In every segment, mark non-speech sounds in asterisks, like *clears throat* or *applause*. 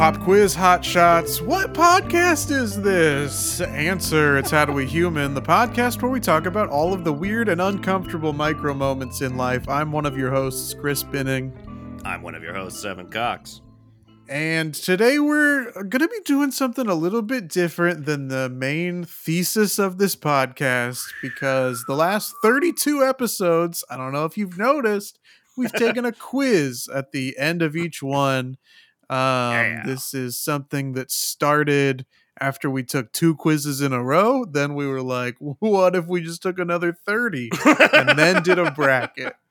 Pop quiz, hot shots. What podcast is this? Answer: It's How Do We Human, the podcast where we talk about all of the weird and uncomfortable micro moments in life. I'm one of your hosts, Chris Binning, I'm one of your hosts, Evan Cox. and today we're going to be doing something a little bit different than the main thesis of this podcast because the last 32 episodes, I don't know if you've noticed, we've *laughs* taken a quiz at the end of each one. Um, Yeah. This is something that started after we took two quizzes in a row. Then we were like, what if we just took another 30 and then did a bracket? *laughs*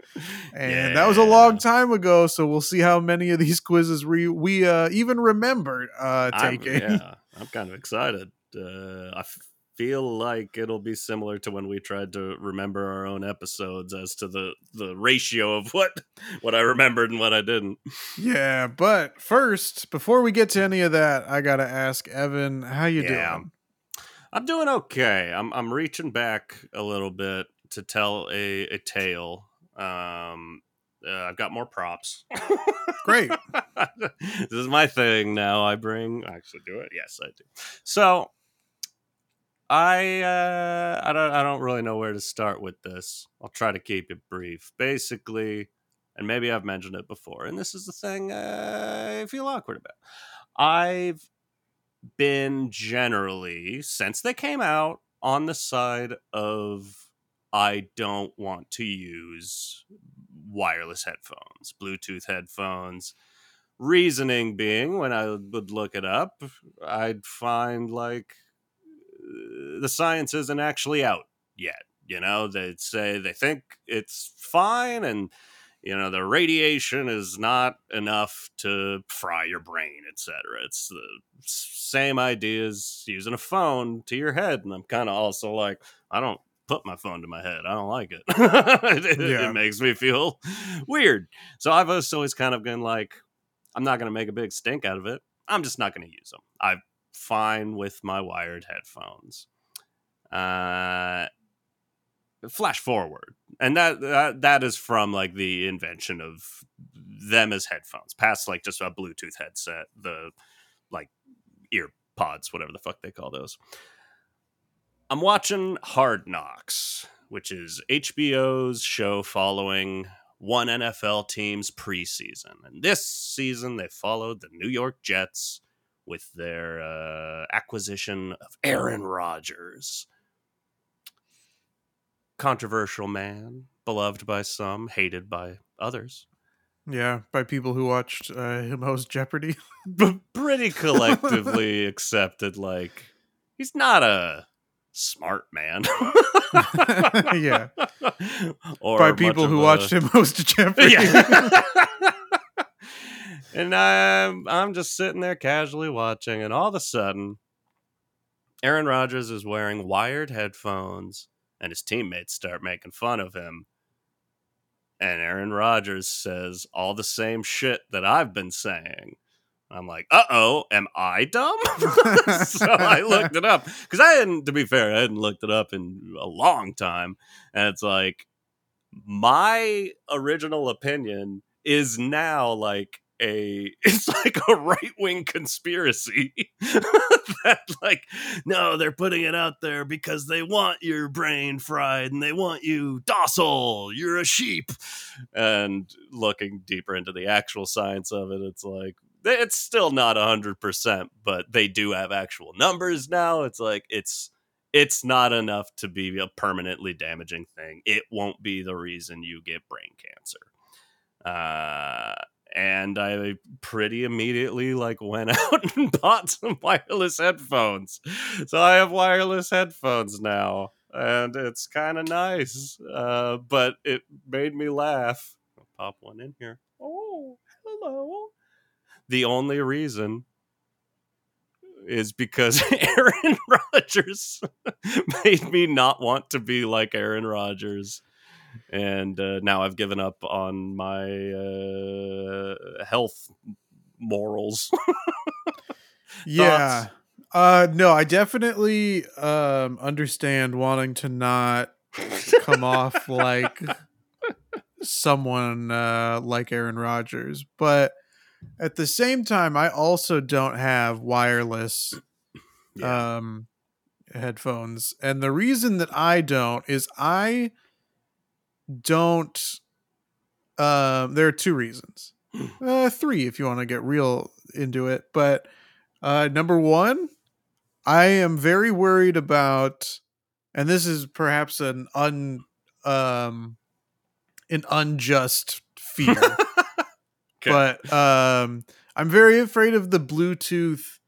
And that was a long time ago, so we'll see how many of these quizzes we we uh, even remembered uh, I'm, taking. yeah, I'm kind of excited. Uh, I f- feel like it'll be similar to when we tried to remember our own episodes as to the the ratio of what *laughs* what I remembered and what I didn't. Yeah, but first, before we get to any of that, I gotta ask Evan, how you Yeah. doing? I'm doing okay. I'm I'm reaching back a little bit to tell a a tale. Um, uh, I've got more props. *laughs* Great. *laughs* this is my thing now. I bring I actually do it. Yes, I do. So I uh, I don't I don't really know where to start with this. I'll try to keep it brief. Basically, and maybe I've mentioned it before, and this is the thing I feel awkward about. I've been generally since they came out on the side of I don't want to use wireless headphones, Bluetooth headphones. Reasoning being, when I would look it up, I'd find like the science isn't actually out yet. You know, they'd say they think it's fine and you know the radiation is not enough to fry your brain etc it's the same idea as using a phone to your head and i'm kind of also like i don't put my phone to my head. I don't like it. *laughs* It, Yeah. it makes me feel weird. So i've always kind of been like i'm not going to make a big stink out of it. I'm just not going to use them i'm fine with my wired headphones. Uh flash forward and that, that that is from like the invention of them as headphones past like just a bluetooth headset the like ear pods whatever the fuck they call those. I'm watching hard knocks which is hbo's show following one nfl team's preseason and this season they followed the new york jets with their uh, acquisition of aaron rodgers controversial man, beloved by some, hated by others. Yeah, by people who watched uh, him host Jeopardy. *laughs* But pretty collectively accepted, like, he's not a smart man. *laughs* Yeah. *laughs* or by people who a- watched him host Jeopardy. Yeah. And I'm I'm just sitting there casually watching, and all of a sudden, Aaron Rodgers is wearing wired headphones, and his teammates start making fun of him. And Aaron Rodgers says all the same shit that I've been saying. I'm like, uh oh, am I dumb? *laughs* so I looked it up because I hadn't, to be fair, I hadn't looked it up in a long time. And it's like, my original opinion is now like a *laughs* it's like a right-wing conspiracy *laughs* that like no they're putting it out there because they want your brain fried and they want you docile you're a sheep and looking deeper into the actual science of it it's like it's still not 100% but they do have actual numbers now it's like it's it's not enough to be a permanently damaging thing. It won't be the reason you get brain cancer. Uh, and I pretty immediately like went *laughs* out and bought some wireless headphones. So I have wireless headphones now, and it's kind of nice. Uh, but it made me laugh. I'll pop one in here. Oh, hello. The only reason is because *laughs* Aaron *laughs* Rodgers made me not want to be like Aaron Rodgers. And uh, now I've given up on my uh, health morals. *laughs* Yeah. Uh no, I definitely um understand wanting to not come off *laughs* like someone uh like Aaron Rodgers, but at the same time, I also don't have wireless Yeah. um headphones and the reason that i don't is i don't um there are two reasons uh three if you want to get real into it but uh number one i am very worried about and this is perhaps an un um an unjust fear *laughs* Okay. but um i'm very afraid of the bluetooth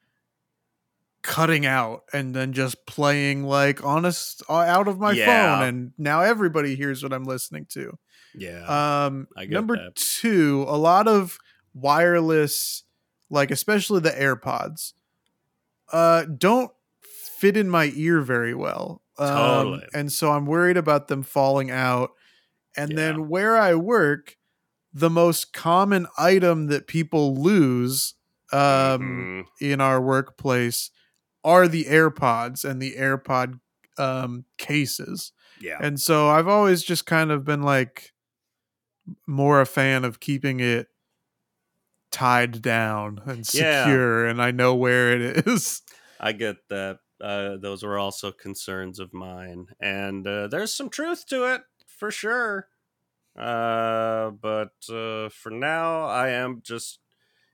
cutting out and then just playing like honest uh, out of my Yeah. phone and now everybody hears what i'm listening to yeah. um number that. two a lot of wireless like especially the airpods uh don't fit in my ear very well um, Totally. and so i'm worried about them falling out and Yeah. then where i work the most common item that people lose um Mhm. in our workplace are the AirPods and the AirPod um, cases. yeah. And so I've always just kind of been like more a fan of keeping it tied down and Yeah. secure and I know where it *laughs* is. I get that. Uh, those were also concerns of mine, and uh, there's some truth to it for sure. Uh, but uh, for now, I am just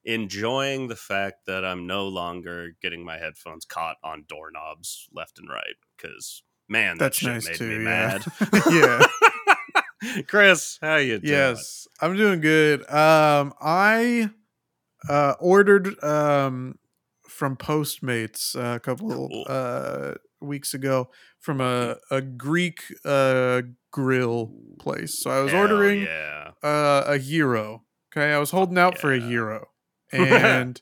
enjoying the fact that I'm no longer getting my headphones caught on doorknobs left and right. Because man, that That's shit nice made too. me yeah. mad. *laughs* yeah. *laughs* Chris, how you doing? Yes, I'm doing good. Um, I uh, ordered um, from Postmates uh, a couple Cool. uh, weeks ago from a, a Greek uh, grill place. So I was Hell ordering Yeah. uh, a hero. Okay, I was holding out for a yeah. hero, *laughs* and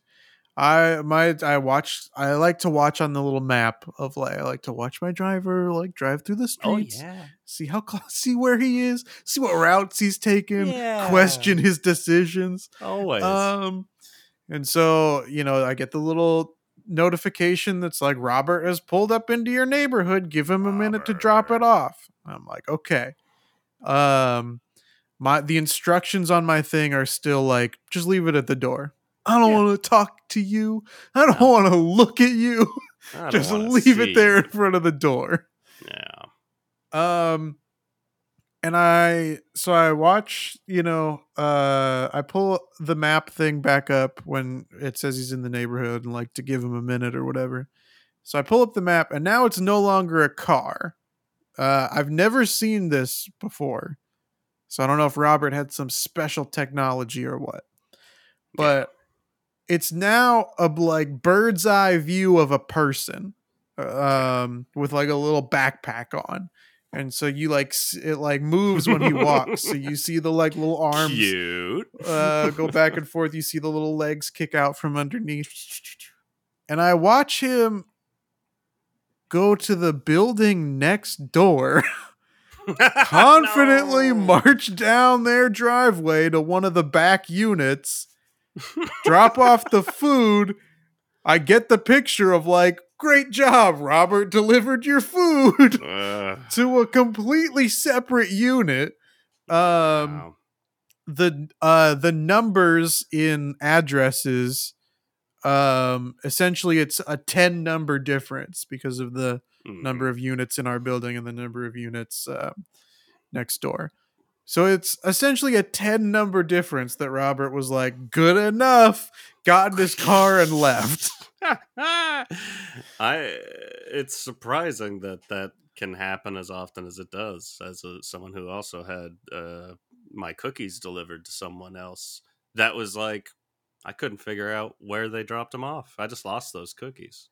I my I watched. I like to watch on the little map of like I like to watch my driver like drive through the Oh streets yeah. see how close, *laughs* see where he is, see what routes he's taking, Yeah. question his decisions. Always. Um, and so you know, I get the little notification that's like Robert has pulled up into your neighborhood. Give him a minute to drop it off. I'm like, okay. Um, my the instructions on my thing are still like, just leave it at the door. I don't Yeah. want to talk to you. I don't No. want to look at you. Just leave see it there in front of the door. Yeah. Um and I so I watch, you know, uh I pull the map thing back up when it says he's in the neighborhood and like to give him a minute or whatever. So I pull up the map and now it's no longer a car. Uh I've never seen this before. So I don't know if Robert had some special technology or what. But it's now a like bird's eye view of a person um with like a little backpack on and so you like it like moves when he walks so you see the like little *laughs* arms Cute. uh go back and forth you see the little legs kick out from underneath and i watch him go to the building next door *laughs* confidently No. march down their driveway to one of the back units drop off the food. I get the picture of like, great job, Robert delivered your food *laughs* to a completely separate unit. Um, Wow. the uh the numbers in addresses, um, essentially it's a ten number difference because of the Mhm. number of units in our building and the number of units um, next door. So it's essentially a 10 number difference that Robert was like, good enough, got in his car and left. *laughs* I it's surprising that that can happen as often as it does as a, someone who also had uh, my cookies delivered to someone else that was like I couldn't figure out where they dropped them off. I just lost those cookies.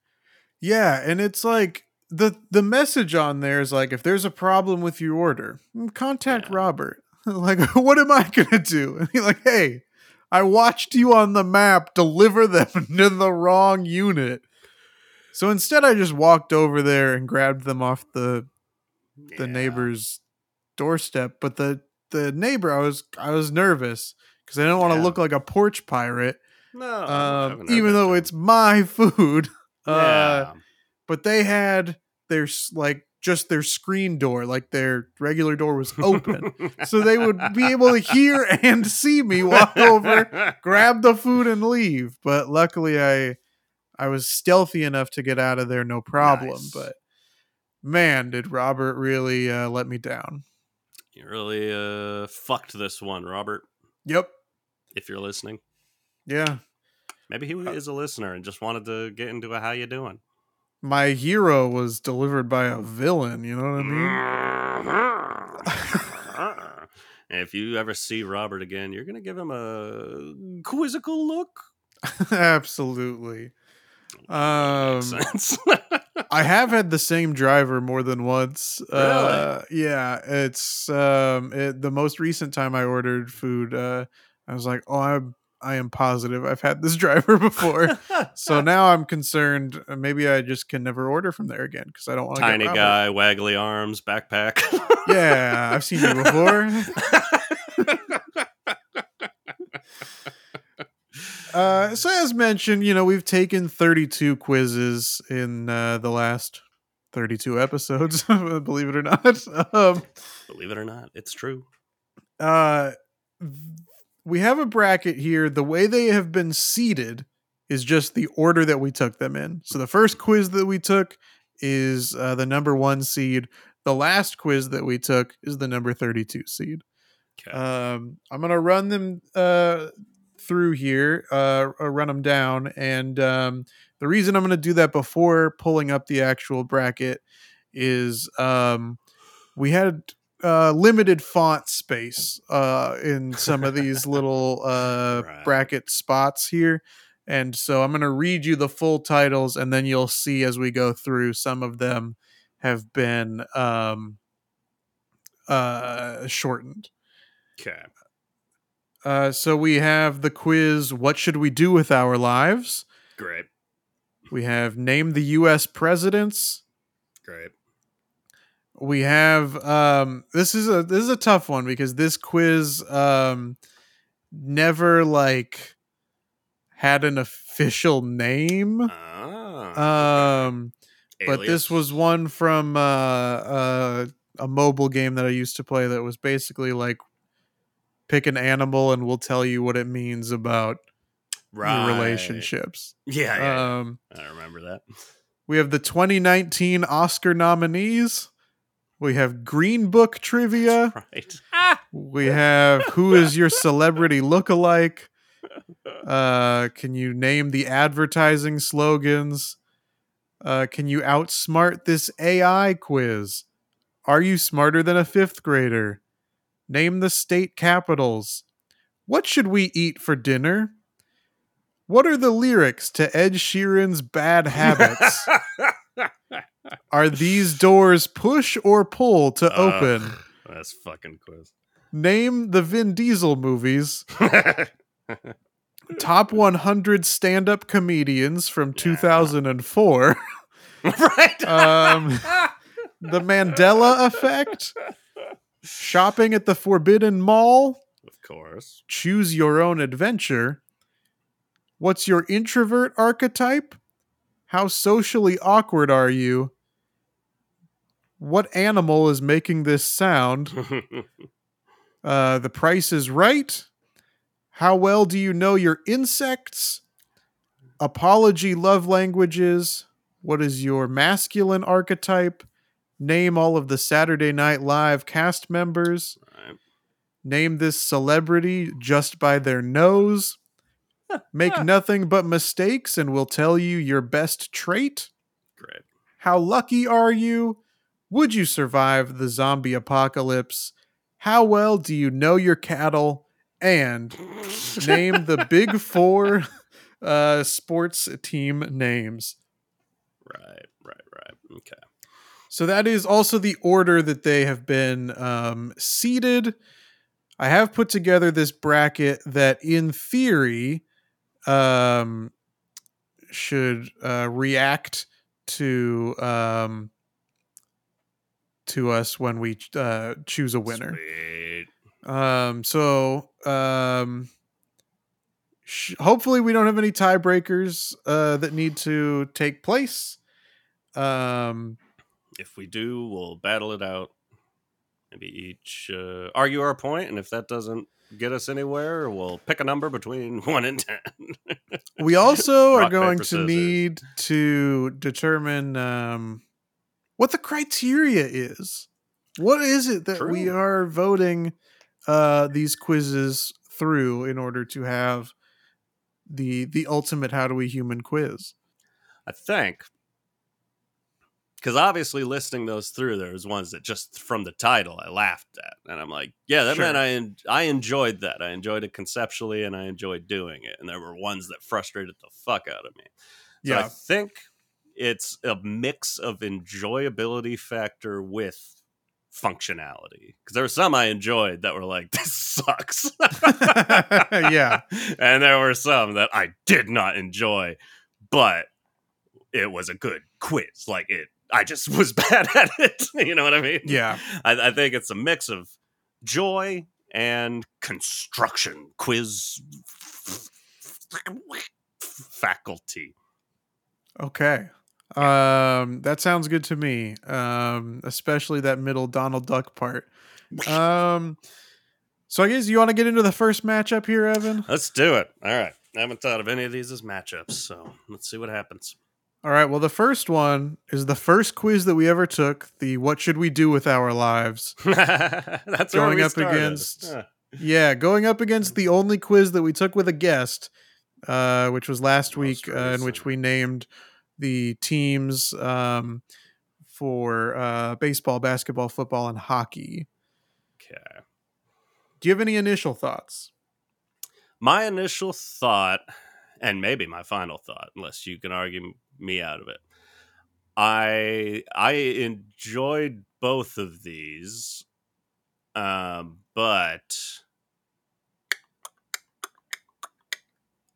Yeah, and it's like the the message on there is like if there's a problem with your order, mm, contact Yeah. Robert. *laughs* like *laughs* what am I going to do? *laughs* And he's like, "Hey, I watched you on the map deliver them to the wrong unit." So instead I just walked over there and grabbed them off the the Yeah. neighbor's doorstep but the the neighbor i was i was nervous because i didn't want to Yeah. look like a porch pirate No, um, even though it's my food uh but they had their like just their screen door, like their regular door was open. *laughs* so they would be able to hear and see me walk over, grab the food and leave. But luckily I I was stealthy enough to get out of there no problem, Nice. but man, did Robert really uh, let me down. You really uh, fucked this one, Robert. Yep. If you're listening, Yeah. maybe he Uh, is a listener and just wanted to get into a how you doing. My hero was delivered by a villain, you know what I mean? *laughs* if you ever see Robert again, you're gonna give him a quizzical look. *laughs* Absolutely. Um Makes sense. I have had the same driver more than once. *laughs* Uh, yeah, it's um, it, the most recent time I ordered food. Uh, I was like, oh, I'm I am positive I've had this *laughs* driver before. *laughs* so now I'm concerned. uh, Maybe I just can never order from there again because I don't want to tiny get robbed. guy, waggly arms, backpack. *laughs* Yeah, I've seen you before. Uh, so as mentioned, you know we've taken 32 quizzes in uh, the last 32 episodes. believe it or not. Um, Believe it or not, it's true. uh we have a bracket here. The way they have been seated is just the order that we took them in. So the first quiz that we took is uh, the number one seed. The last quiz that we took is the number 32 seed. Okay. um i'm gonna run them uh through here uh run them down. And um the reason i'm gonna do that before pulling up the actual bracket is um we had uh, limited font space uh, in some of these *laughs* little uh, Right. bracket spots here. And so I'm going to read you the full titles, and then you'll see as we go through, some of them have been um, uh, shortened. okay. Uh, so we have the quiz What Should We Do with Our Lives? Great. We have Name the U.S. Presidents. Great. We have um this is a this is a tough one because this quiz um never like had an official name Ah. um but this was one from uh uh a mobile game that I used to play that was basically like pick an animal and we'll tell you what it means about your relationships Yeah, yeah, yeah. um I remember that. We have the 2019 Oscar nominees. We have Green Book trivia. Right. Ah! We have who is your celebrity lookalike? *laughs* Uh, can you name the advertising slogans? Uh, can you outsmart this AI quiz? Are you smarter than a fifth grader? Name the state capitals. What should we eat for dinner? What are the lyrics to Ed Sheeran's Bad *laughs* Habits? Are these doors push or pull to open? That's fucking quiz. Name the Vin Diesel movies. *laughs* Top 100 stand up comedians from Yeah. 2004. *laughs* right. *laughs* Um, the Mandela Effect. Shopping at the Forbidden Mall. of course. Choose your own adventure. What's your introvert archetype? How socially awkward are you? What animal is making this sound? *laughs* Uh, the price is right. How well do you know your insects? Apology love languages. What is your masculine archetype? Name all of the Saturday Night Live cast members. Right. Name this celebrity just by their nose. *laughs* Make nothing but mistakes and we'll tell you your best trait. Great. How lucky are you? Would you survive the zombie apocalypse? How well do you know your cattle? And *laughs* name the big four *laughs* uh, sports team names. Right, right, right. Okay. So that is also the order that they have been um, seated. I have put together this bracket that, in theory, um, should uh, react to um, to us when we uh, choose a winner. Um, so um, sh- hopefully we don't have any tiebreakers uh, that need to take place. Um, If we do, we'll battle it out. Maybe each uh, argue our point, and if that doesn't get us anywhere, we'll pick a number between *laughs* one and ten. We also *laughs* are going paper, to scissors. need to determine um, what the criteria is. What is it that we are voting uh, these quizzes through in order to have the the ultimate how do we human quiz? I think. Because obviously, listing those through, there was ones that just from the title I laughed at, and I'm like, "Yeah, that Sure. meant I en- I enjoyed that. I enjoyed it conceptually, and I enjoyed doing it." And there were ones that frustrated the fuck out of me. So I think it's a mix of enjoyability factor with functionality. Because there were some I enjoyed that were like, *laughs* "This sucks." *laughs* Yeah. *laughs* and there were some that I did not enjoy, but it was a good quiz. Like it, I just *laughs* was bad at it. you know what I mean? Yeah. I, I think it's a mix of joy and construction quiz faculty. Okay. Um, that sounds good to me. Um, especially that middle Donald Duck part. *laughs* Um, so I guess you want to get into the first matchup here, Evan. Let's do it. All right. I haven't thought of any of these as matchups, so let's see what happens. All right. Well, the first one is the first quiz that we ever took. The "What should we do with our lives?" *laughs* That's Going up started. against- Huh. Yeah, going up against the only quiz that we took with a guest, uh, which was last week, uh, in which we named the teams um, for uh, baseball, basketball, football, and hockey. Okay. Do you have any initial thoughts? My initial thought, and maybe my final thought, unless you can argue me out of it, I I enjoyed both of these, um, but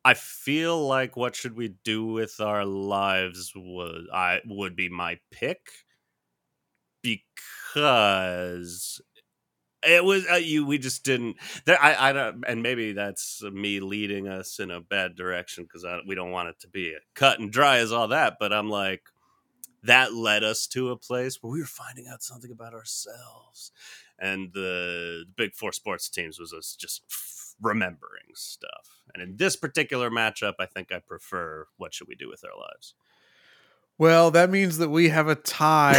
I feel like what should we do with our lives was I would be my pick because it was uh, you we just didn't there I, I don't and maybe that's me leading us in a bad direction because we don't want it to be cut and dry as all that but i'm like that led us to a place where we were finding out something about ourselves and the big four sports teams was us just remembering stuff and in this particular matchup i think i prefer what should we do with our lives Well, that means that we have a tie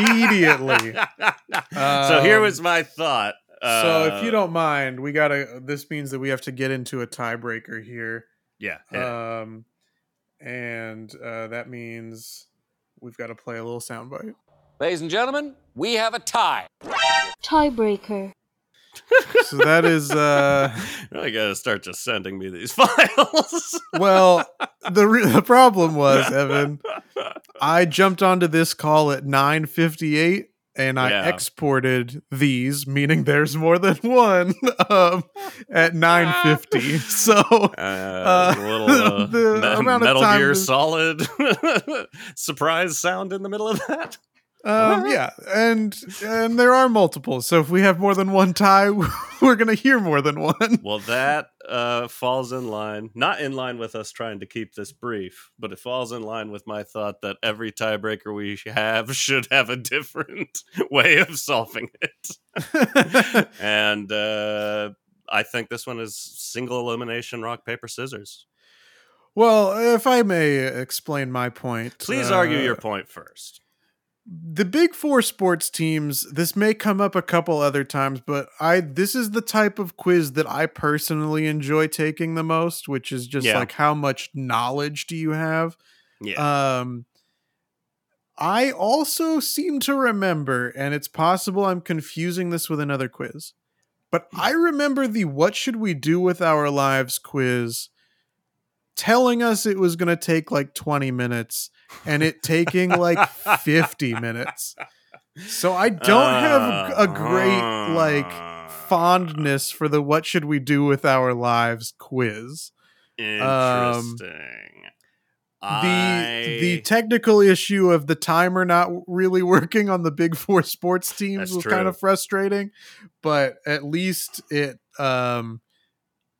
immediately. *laughs* so here Um, was my thought so if you Uh, don't mind, we gotta. This means that we have to get into a tiebreaker here, yeah, yeah. um, and uh, that means we've got to play a little soundbite. Ladies and gentlemen, we have a tie. Tiebreaker. So that is. Uh, really got to start just sending me these *laughs* files. well, the re- the problem was *laughs* Evan. I jumped onto this call at 9:58 and I Yeah. exported these, meaning there's more than one um, at 9:50. So Uh, a little *laughs* uh, the Me- amount of Metal time Gear to- Solid surprise sound in the middle of that. Um, yeah, and and there are multiples. So if we have more than one tie, *laughs* we're gonna hear more than one. Well, that uh, falls in line, not in line with us trying to keep this brief, but it falls in line with my thought that every tiebreaker we have *laughs* should have a different *laughs* way of solving it. and uh, I think this one is single elimination rock paper scissors. well, if I may explain my point, Please argue uh, your point first. The big four sports teams this may come up a couple other times but i this is the type of quiz that i personally enjoy taking the most which is just Yeah. like how much knowledge do you have Yeah. um i also seem to remember and it's possible i'm confusing this with another quiz but i remember the what should we do with our lives quiz telling us it was going to take like 20 minutes and it taking like 50 *laughs* minutes. So i don't have a great like Uh, fondness for the what should we do with our lives quiz. Interesting. the the I- technical issue of the timer not really *laughs* working on the big four sports teams That's was kind of frustrating but at least it um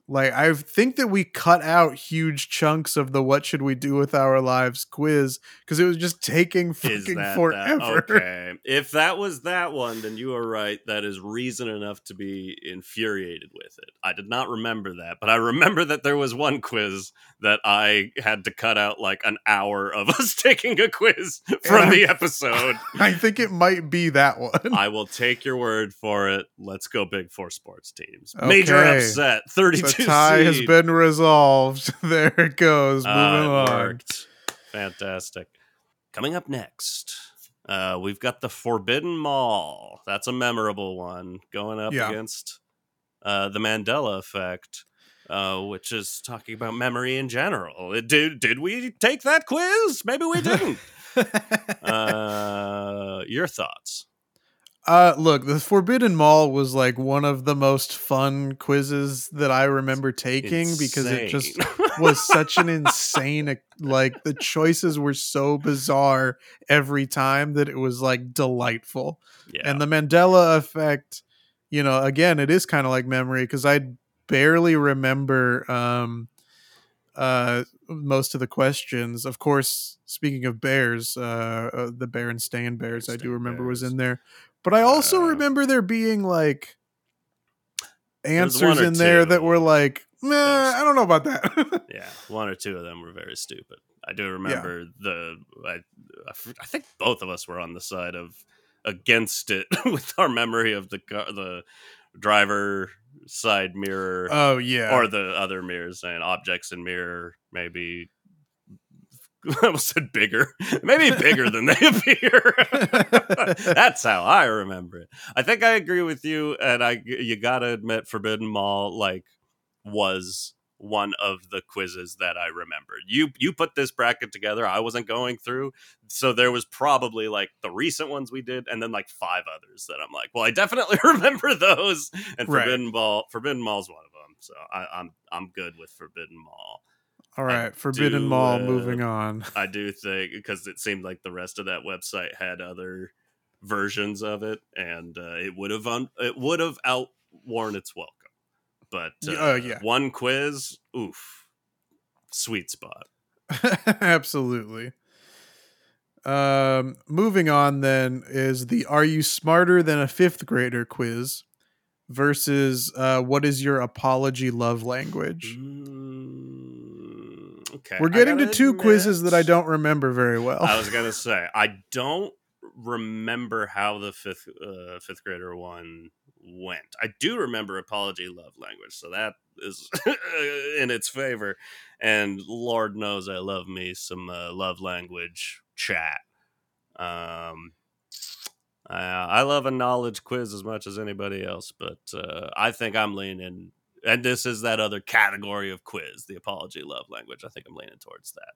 Like I think that we cut out huge chunks of the "What should we do with our lives?" quiz because it was just taking fucking that forever. That? *laughs* Okay. If that was that one, then you are right. That is reason enough to be infuriated with it. I did not remember that, but I remember that there was one quiz that I had to cut out like an hour of *laughs* us taking a quiz from the episode. *laughs* I think it might be that one. I will take your word for it. Let's go big four sports teams. Major Okay. upset. 32 the tie has been resolved. *laughs* There it goes. Moving Ah, it on. worked. Fantastic. Coming up next, uh, we've got the Forbidden Mall. That's a memorable one going up Yeah. against uh, the Mandela Effect, uh, which is talking about memory in general. Uh, Did did we take that quiz? Maybe we didn't. *laughs* uh, your thoughts? Uh, look, the Forbidden Mall was like one of the most fun quizzes that I remember taking because it just *laughs* was such an insane like the choices were so bizarre every time that it was like delightful. yeah. And the Mandela effect, you know, again, it is kind of like memory because I barely remember um uh most of the questions. Of course, speaking of bears, uh, uh the Berenstain Bears I do Berenstain remember was in there. But I also Uh, remember there being like answers in there that were like, nah, I don't know about that. *laughs* Yeah, one or two of them were very stupid. I do remember the. I think both of us were on the side of against it *laughs* with our memory of the car, the driver side mirror oh yeah. or the other mirrors and objects in mirror maybe. *laughs* I almost said bigger, maybe bigger than they *laughs* appear. *laughs* That's how I remember it. I think I agree with you, and I you gotta admit, Forbidden Mall like was one of the quizzes that I remembered. You you put this bracket together. I wasn't going through, so there was probably like the recent ones we did, and then like five others that I'm like, well, I definitely remember those. And Right. Forbidden Mall, Forbidden Mall's one of them. So I, I'm I'm good with Forbidden Mall. All right, Forbidden Mall. uh, moving on. *laughs* I do think because it seemed like the rest of that website had other versions of it, and uh, it would have un- it would have outworn its welcome. But uh, uh, yeah. one quiz, oof, sweet spot. *laughs* Absolutely. Um, moving on then is the "Are you smarter than a fifth grader?" quiz versus uh, "What is your apology love language?" Mm, okay, We're getting to two quizzes that I don't remember very well. I was gonna *laughs* say I don't remember how the fifth uh, fifth grader one went. I do remember apology love language, so that is *laughs* in its favor. And Lord knows I love me some uh, love language chat. Um, uh, I love a knowledge quiz as much as anybody else, but uh, I think I'm leaning. And this is that other category of quiz, the apology love language. I think I'm leaning towards that.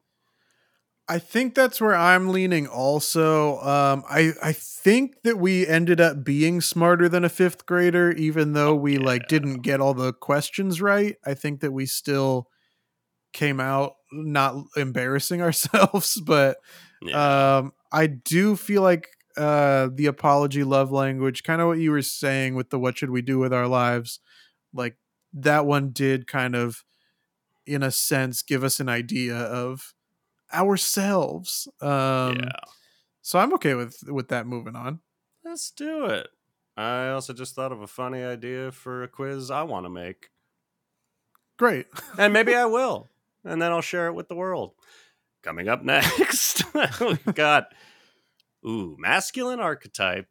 I think that's where I'm leaning also. Um, I I think that we ended up being smarter than a fifth grader, even though we like didn't get all the questions right. I think that we still came out not embarrassing *laughs* ourselves, but Yeah. um, I do feel like uh, the apology love language, kind of what you were saying with the what should we do with our lives, like that one did kind of, in a sense, give us an idea of ourselves. Um, yeah. So I'm okay with with that moving on. Let's do it. I also just thought of a funny idea for a quiz I want to make. Great. And maybe *laughs* I will. And then I'll share it with the world. Coming up *laughs* next, we've got ooh, masculine archetype.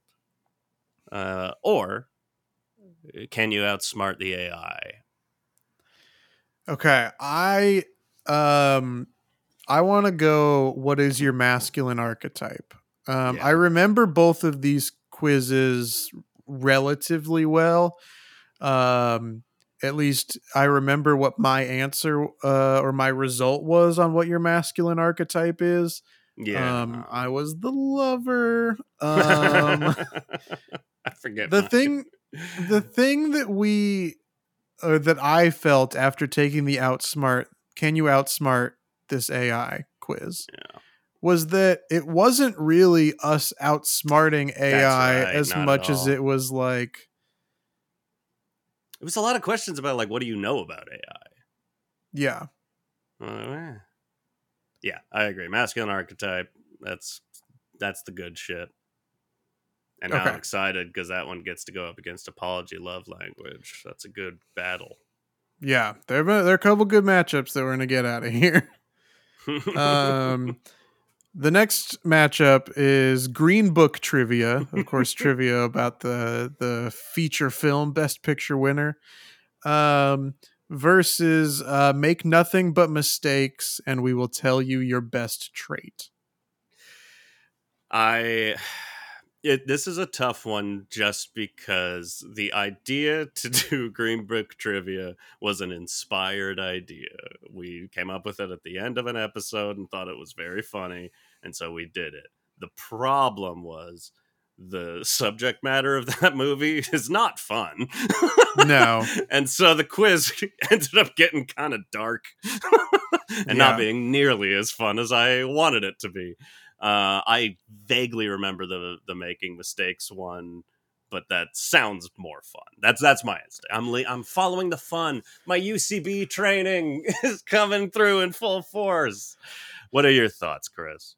Uh, or can you outsmart the AI? Okay, I um I want to go what is your masculine archetype? Um Yeah. I remember both of these quizzes relatively well. Um at least I remember what my answer uh or my result was on what your masculine archetype is. Yeah. Um I was the lover. Um *laughs* I forget the mine. thing the thing that we or that I felt after taking the outsmart can you outsmart this AI quiz Yeah. was that it wasn't really us outsmarting AI right, as much as it was like It was a lot of questions about like, what do you know about AI? Yeah. Uh, yeah, I agree. Masculine archetype. That's that's the good shit. And now I'm excited because that one gets to go up against apology love language. That's a good battle. Yeah. There, there are a couple good matchups that we're going to get out of here. *laughs* Um, the next matchup is Green Book trivia. Of course, *laughs* trivia about the the feature film Best Picture winner. Um, versus uh, Make Nothing But Mistakes, and we will tell you your best trait. I it this is a tough one just because the idea to *laughs* do Green Book trivia was an inspired idea. We came up with it at the end of an episode and thought it was very funny, and so we did it. The problem was the subject matter of *laughs* that movie is not fun. No. *laughs* and so the quiz ended up getting kind of dark and Yeah. not being nearly as fun as I wanted it to be. Uh, I vaguely remember the the making mistakes one, but that sounds more fun. That's that's my instinct. I'm le- I'm following the fun. My UCB training *laughs* is coming through in full force. What are your thoughts, Chris?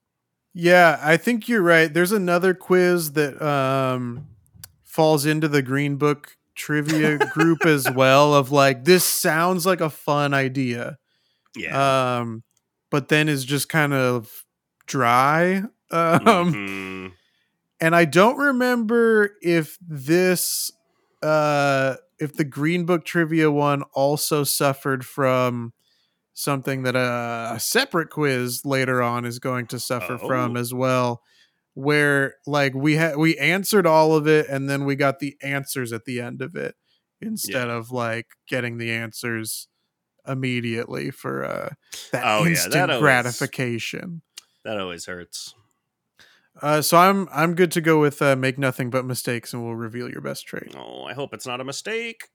Yeah, I think you're right. There's another quiz that um falls into the Green Book trivia *laughs* group as well of like this sounds like a fun idea. Yeah. Um but then is just kind of dry. Um Mhm. and I don't remember if this uh if the Green Book trivia one also suffered from something that a, a separate quiz later on is going to suffer from Oh. as well where like we had we answered all of it and then we got the answers at the end of it instead of like getting the answers immediately for uh that Oh, yeah, that instant gratification That always hurts. uh, so I'm I'm good to go with uh, make nothing but mistakes, and we'll reveal your best trait. Oh, I hope it's not a mistake.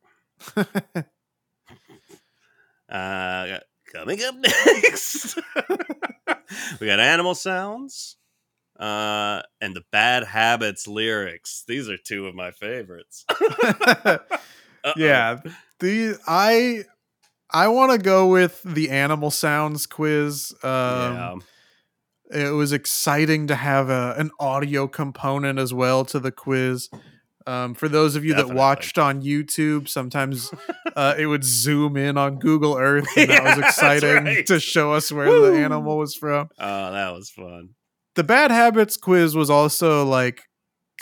*laughs* Uh, coming up *laughs* next, we got animal sounds, uh, and the bad habits lyrics. These are two of my favorites. *laughs* Yeah, the I I want to go with the animal sounds quiz. Um, yeah. It was exciting to have a an audio component as well to the quiz. Um, for those of you that watched on YouTube, sometimes *laughs* uh, it would zoom in on Google Earth, and that Yeah, was *laughs* exciting right. to show us where Woo. the animal was from. Oh, that was fun. the bad habits quiz was also like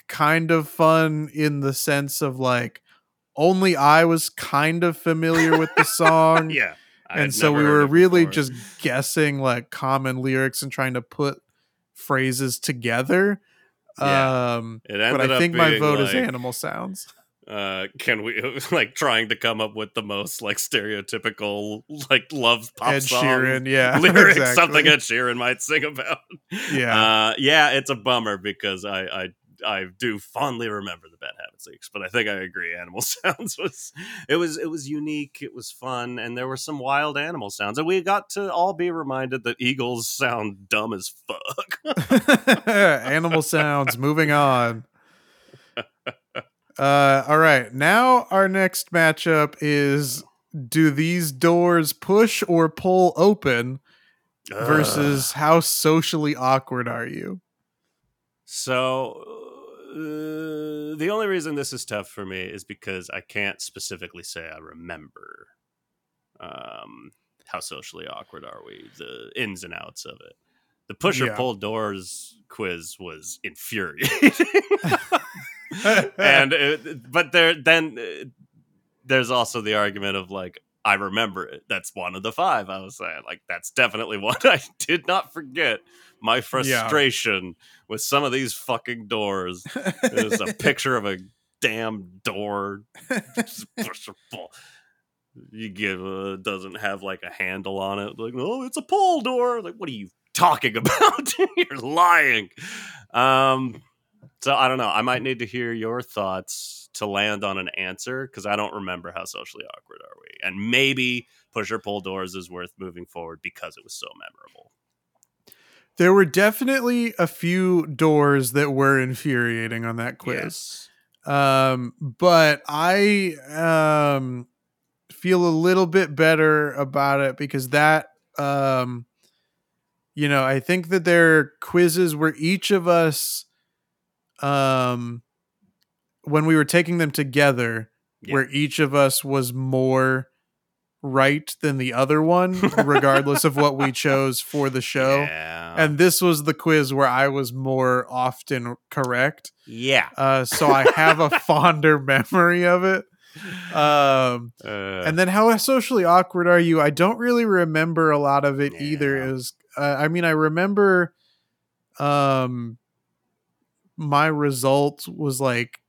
kind of fun in the sense of like only I was kind of familiar with the *laughs* song. Yeah. I and so we were really just guessing like common lyrics and trying to put phrases together. Yeah. Um but I think my vote is animal sounds. Uh, can we *laughs* like trying to come up with the most like stereotypical like love pop Ed song Sheeran, *laughs* yeah. *laughs* lyrics, exactly. something Ed Sheeran might sing about. Yeah. uh, yeah, it's a bummer because I, I I do fondly remember the Bad Habits leaks, but I think I agree. Animal *laughs* Sounds was it was it was unique, it was fun, and there were some wild animal sounds, and we got to all be reminded that eagles sound dumb as fuck. *laughs* Animal sounds. Moving on. *laughs* Uh, all right. Now our next matchup is: Do these doors push or pull open? Versus how socially awkward are you? So, uh, the only reason this is tough for me is because I can't specifically say I remember um, how socially awkward are we, the ins and outs of it. The push or Yeah. pull doors quiz was *laughs* infuriating. *laughs* and it, but there then uh, there's also the argument of like I remember it. That's one of the five. I was saying like that's definitely *laughs* one I did not forget. My frustration with some of these fucking doors. There's a *laughs* picture of a damn door. Just *laughs* push or pull. You give uh, doesn't have like a handle on it. Like oh, it's a pull door. Like what are you talking *laughs* about? You're lying. Um. So I don't know. I might need to hear your thoughts to land on an answer because I don't remember how socially awkward are we, and maybe push or pull doors is worth moving forward because it was so memorable. There were definitely a few doors that were infuriating on that quiz. Yes. Um, but I um feel a little bit better about it because that um you know, I think that there are quizzes where each of us um when we were taking them together Yeah. where each of us was more right than the other one regardless of what we chose for the *laughs* show. Yeah. And this was the quiz where I was more often correct. yeah. Uh, so I have a *laughs* fonder memory of it. Um, Uh, and then how socially awkward are you? I don't really remember a lot of it either. Yeah. It was, uh, I mean, I remember, um, my result was like,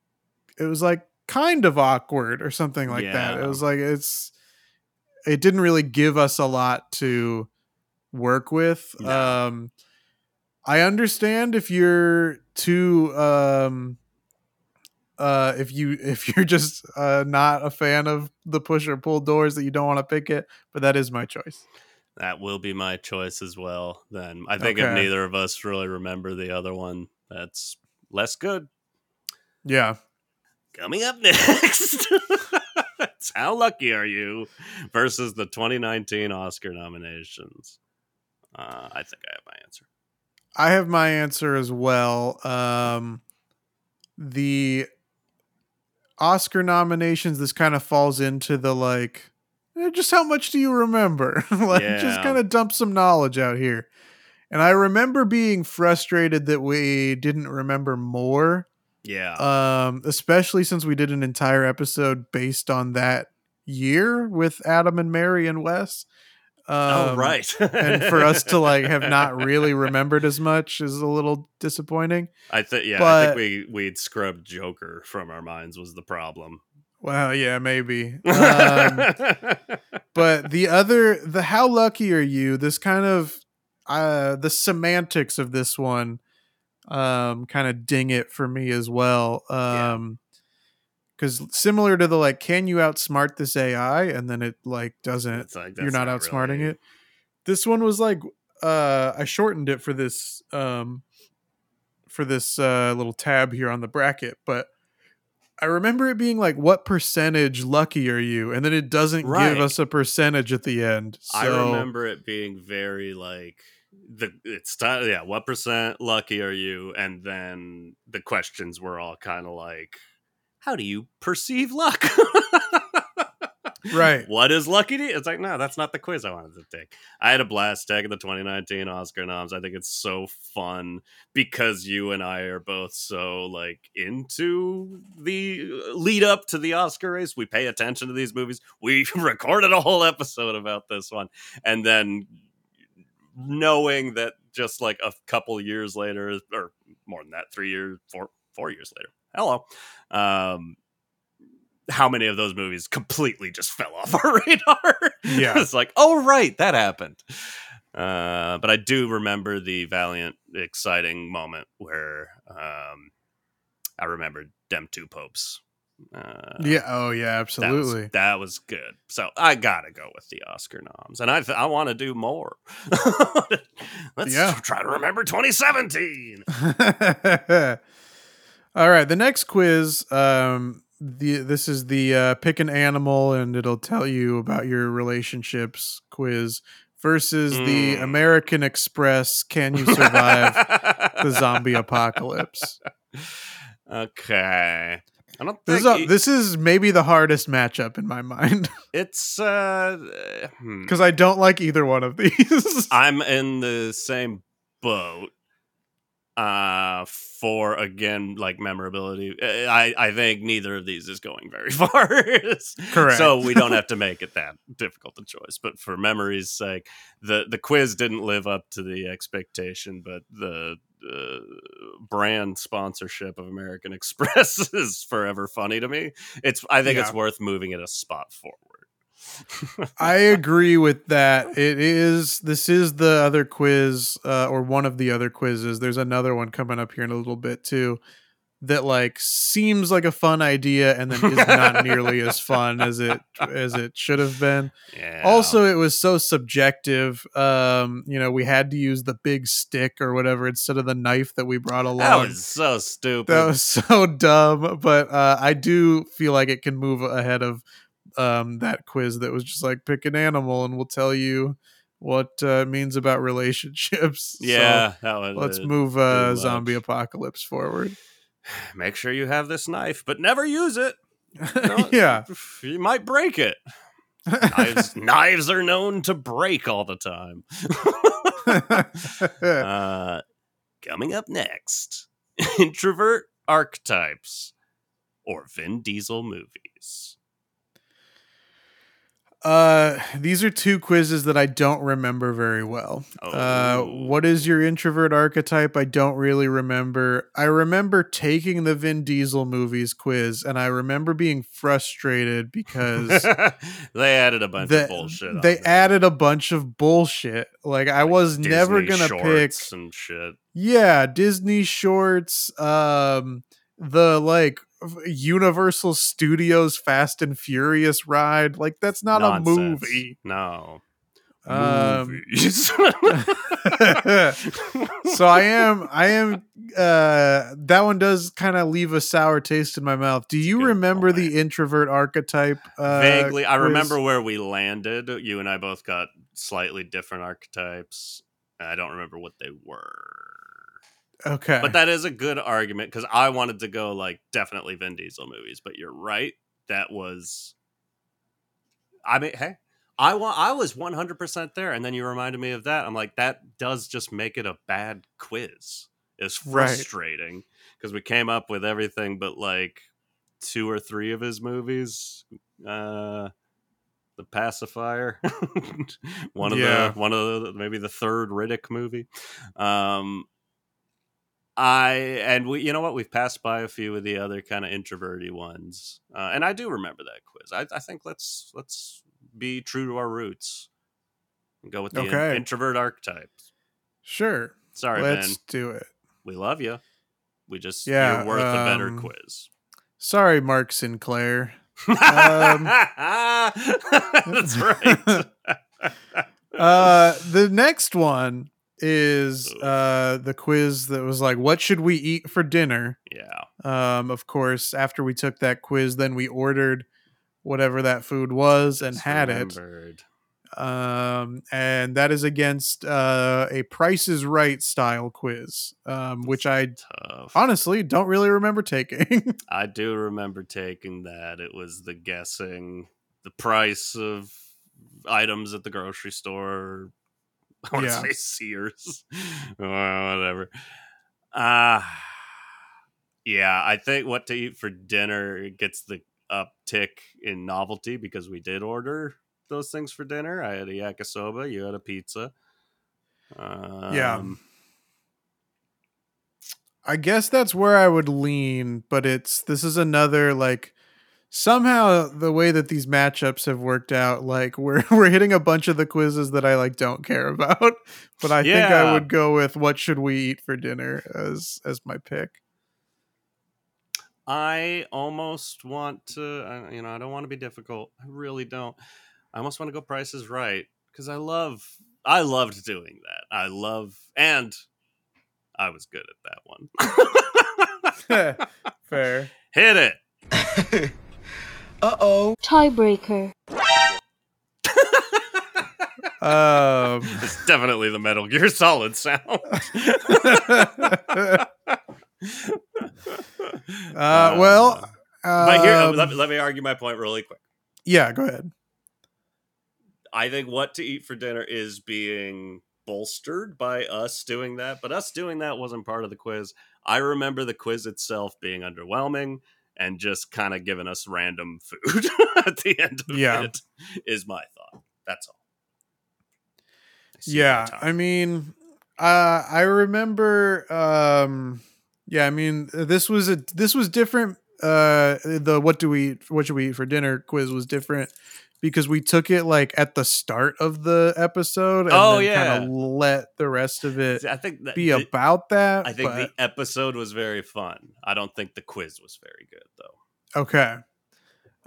it was like kind of awkward or something like that. It was like it's, it didn't really give us a lot to work with. No. Um, I understand if you're too um uh if you *laughs* if you're just uh not a fan of the push or pull doors that you don't want to pick it, but that is my choice. that will be my choice as well. Then I think if neither of us really remember the other one, that's less good. Yeah. Coming up *laughs* next, *laughs* it's *laughs* how lucky are you versus the 2019 Oscar nominations. Uh, I think I have my answer. I have my answer as well. Um the Oscar nominations this kind of falls into the like eh, just how much do you remember? *laughs* like just kind of dump some knowledge out here. And I remember being frustrated that we didn't remember more. Yeah, um especially since we did an entire episode based on that year with adam and mary and wes um, oh right. and for us to like have *laughs* not really remembered as much is a little disappointing I think yeah, I think we we'd scrubbed Joker from our minds was the problem. well yeah maybe *laughs* um, but the other the how lucky are you this kind of uh the semantics of this one um kind of ding it for me as well um because similar to the like can you outsmart this ai and then it like doesn't like, you're that's not, outsmarting really- it? This one was like uh i shortened it for this um for this uh little tab here on the bracket but i remember it being like what percentage lucky are you? And then it doesn't Right. give us a percentage at the end so I remember it being very like the it's yeah. What percent lucky are you? And then the questions were all kind of like, how do you perceive luck? right *laughs* What is lucky to you? It's like, no, that's not the quiz I wanted to take. I had a blast taking the 2019 Oscar noms. I think it's so fun because you and I are both so like into the uh, lead up to the Oscar race. We pay attention to these movies. We *laughs* recorded a whole episode about this one. And then knowing that just like a couple years later, or more than that, three years, four, four years later. Hello. Um, how many of those movies completely just fell *laughs* off our radar? Yeah. it's like, oh right, that happened. Uh, but I do remember the valiant, exciting moment where um, I remembered them two popes. Uh, yeah oh yeah that was- absolutely that was, good. So I gotta go with the Oscar noms, and I th- I want to do more. *laughs* Let's Yeah. try to remember 2017. *laughs* All right, the next quiz. Um, the this is the uh, pick an animal and it'll tell you about your relationships quiz versus the Mm. American Express. Can you survive *laughs* the zombie apocalypse? Okay. I don't This think is a, e- this is maybe the hardest matchup in my mind *laughs* it's uh hmm. because I don't like either one of these. *laughs* I'm in the same boat. Uh, for again, like memorability, Uh, I I think neither of these is going very *laughs* far. Correct. So we don't have to make it that difficult a choice. But for memory's sake, the the quiz didn't live up to the expectation. But the uh, brand sponsorship of American *laughs* Express is forever funny to me. It's I think it's worth moving it a spot forward. I agree with that. It is this is the other quiz uh, or one of the other quizzes. There's another one coming up here in a little bit too. That like seems like a fun idea and then is not nearly as *laughs* fun as it as it should have been. Yeah. Also, it was so subjective. Um, you know, we had to use the big stick or whatever instead of the knife that we brought along. that was so stupid. That was *laughs* so dumb, but uh, I do feel like it can move ahead of um, that quiz that was just like pick an animal and we'll tell you what uh, means about relationships. *laughs* So yeah, that was. let's it. move uh, zombie apocalypse forward. Make sure you have this knife, but never use it. Don't- *laughs* yeah. you might break it. Knives, *laughs* knives are known to break all the time. *laughs* uh, coming up next, introvert archetypes or Vin Diesel movies. Uh, these are two quizzes that I don't remember very well. Uh, Oh. what is your introvert archetype? I don't really remember. I remember taking the Vin Diesel movies quiz, and I remember being frustrated because *laughs* they added a bunch the- of bullshit. they added a bunch of bullshit. Like I was never gonna pick. and shit. Yeah, Disney shorts. Um, the like Universal Studios Fast and Furious ride. Like that's not Nonsense. a movie. No. Um, *laughs* *laughs* so I am I am uh that one does kind of leave a sour taste in my mouth. Do you good remember point. the introvert archetype? Uh, Vaguely, I remember where we landed. You and I both got slightly different archetypes. I don't remember what they were. Okay. But that is a good argument because I wanted to go like definitely Vin Diesel movies, but you're right. That was I mean, hey, I want I was 100% there and then you reminded me of that. I'm like that does just make it a bad quiz. It's frustrating because we came up with everything but like two or three of his movies. Uh the pacifier *laughs* one of Yeah. the one of the maybe the third riddick movie um i and we you know what we've passed by a few of the other kind of introverty ones uh, and i do remember that quiz. I, I think let's let's be true to our roots and go with the in- introvert archetype sure. sorry Let's ben do it. we love you we just Yeah, you're worth a better um, quiz. Sorry, Mark Sinclair. *laughs* that's right. *laughs* Uh, the next one is uh the quiz that was like, "What should we eat for dinner?" yeah Um, of course, after we took that quiz, then we ordered whatever that food was and just had it. Um, and that is against uh, a Price is Right style quiz, um, which I tough honestly don't really remember taking. *laughs* I do remember taking that. It was the guessing the price of items at the grocery store. I want to Yeah. say Sears. *laughs* Well, whatever. Ah, yeah. I think what to eat for dinner gets the uptick in novelty because we did order those things for dinner. I had a yakisoba. You had a pizza. Um, Yeah. I guess that's where I would lean, but it's this is another like somehow the way that these matchups have worked out, like *laughs* we're we're hitting a bunch of the quizzes that I like don't care *laughs* about. But I think I would go with what should we eat for dinner as as my pick. I almost want to, you know, I don't want to be difficult. I really don't. I almost want to go prices Right because I love, I loved doing that. I love, and I was good at that one. *laughs* Fair. Hit it. Tiebreaker. Um *laughs* It's definitely the Metal Gear Solid sound. *laughs* uh well but here, um, let, let me argue my point really quick. yeah, go ahead. I think what to eat for dinner is being bolstered by us doing that, but us doing that wasn't part of the quiz. I remember the quiz itself being underwhelming and just kind of giving us random food *laughs* at the end of Yeah. it is my thought. That's all. I yeah i mean uh i remember um yeah i mean this was a this was different uh the what do we what should we eat for dinner quiz was different because we took it like at the start of the episode and Oh, yeah. kind of let the rest of it I think that be the- about that. I think but- the episode was very fun. I don't think the quiz was very good though. Okay.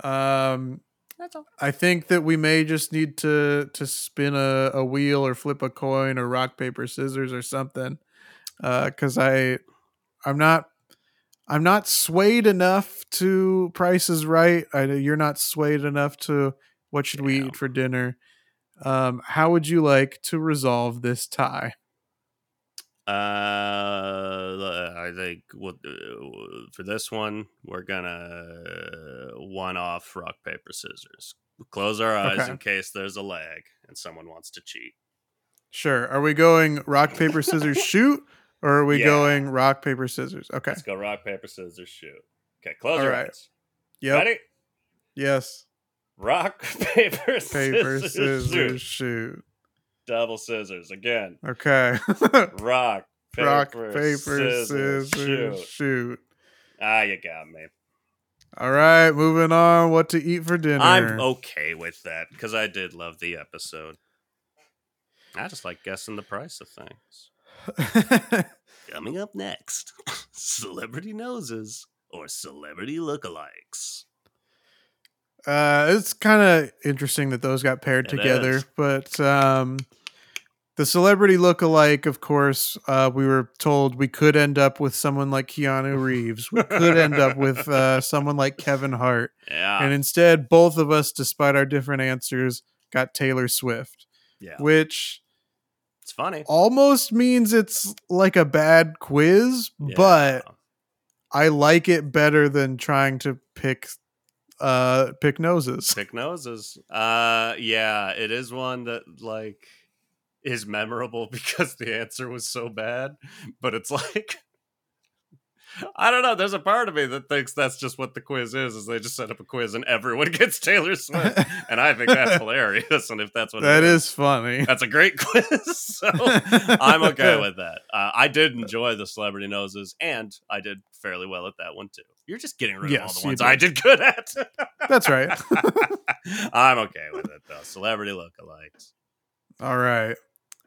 Um That's all. I think that we may just need to to spin a, a wheel or flip a coin or rock paper scissors or something. Uh cuz I I'm not I'm not swayed enough to Price is Right. I know you're not swayed enough to what should we eat for dinner. Um how would you like to resolve this tie? Uh, I think we'll, for this one, we're gonna one off rock paper scissors. Close our eyes Okay. in case there's a lag and someone wants to cheat. Sure. Are we going rock paper scissors *laughs* shoot or are we Yeah. going rock paper scissors? Okay. Let's go rock paper scissors shoot. Okay, close All your right. eyes. Yep. Ready? Yes. Rock *laughs* paper Paper scissors, scissors shoot. shoot. Double scissors again. Okay. *laughs* Rock paper, Rock, paper, scissors, scissors, shoot. shoot. Ah, you got me. All right, moving on. What to eat for dinner? I'm okay with that because I did love the episode. I just like guessing the price of things. *laughs* Coming up next, celebrity noses or celebrity lookalikes. Uh, it's kind of interesting that those got paired It together, is. but um, the celebrity look-alike, of course, uh, we were told we could end up with someone like Keanu *laughs* Reeves. We could end up with uh, someone like Kevin Hart, Yeah, and instead, both of us, despite our different answers, got Taylor Swift, yeah, which it's funny. almost means it's like a bad quiz, but I like it better than trying to pick uh pick noses. pick noses. Uh, yeah, it is one that like is memorable *laughs* because the answer was so bad, but it's *laughs* like. I don't know. There's a part of me that thinks that's just what the quiz is. Is they just set up a quiz and everyone *laughs* gets Taylor Swift, and I think that's hilarious. And if that's what That it is funny. That's a great quiz. So I'm okay with that. Uh, I did enjoy the celebrity noses, and I did fairly well at that one too. You're just getting rid of all the ones I did. did good at. That's right. *laughs* I'm okay with it though. Celebrity lookalikes. All right.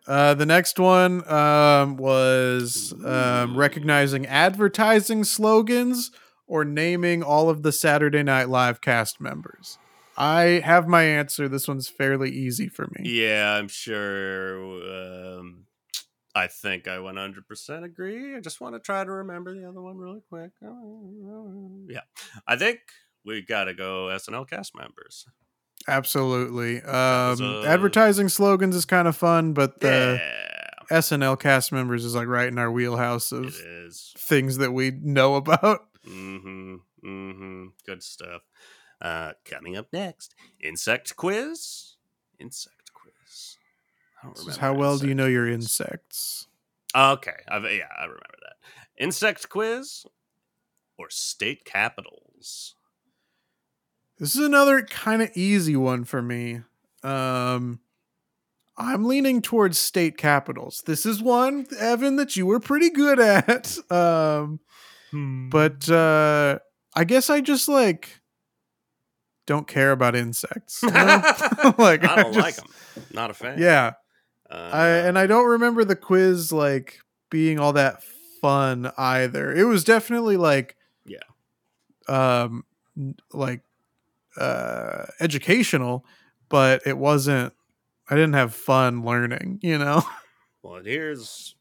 Uh, the next one um, was um, recognizing advertising slogans or naming all of the Saturday Night Live cast members. I have my answer. This one's fairly easy for me. Yeah, I'm sure. Um, I think I 100% agree. I just want to try to remember the other one really quick. *laughs* Yeah, I think we got to go SNL cast members. Absolutely. Um, advertising slogans is kind of fun, but the yeah, SNL cast members is like right in our wheelhouse of things that we know about. Mm-hmm. Mm-hmm. Good stuff. Uh, coming up next, insect quiz. Insect. I This is how well do you know your insects? Okay, I've, yeah, I remember that. Insect quiz or state capitals. This is another kind of easy one for me. Um, I'm leaning towards state capitals. This is one, Evan, that you were pretty good at. *laughs* Um, but uh, I guess I just like don't care about insects. you know? *laughs* *laughs* like I don't like just- them. Not a fan. Yeah, Uh, I and I don't remember the quiz like being all that fun either. It was definitely like Yeah. um like uh educational, but it wasn't I didn't have fun learning, you know. *laughs* Well, here's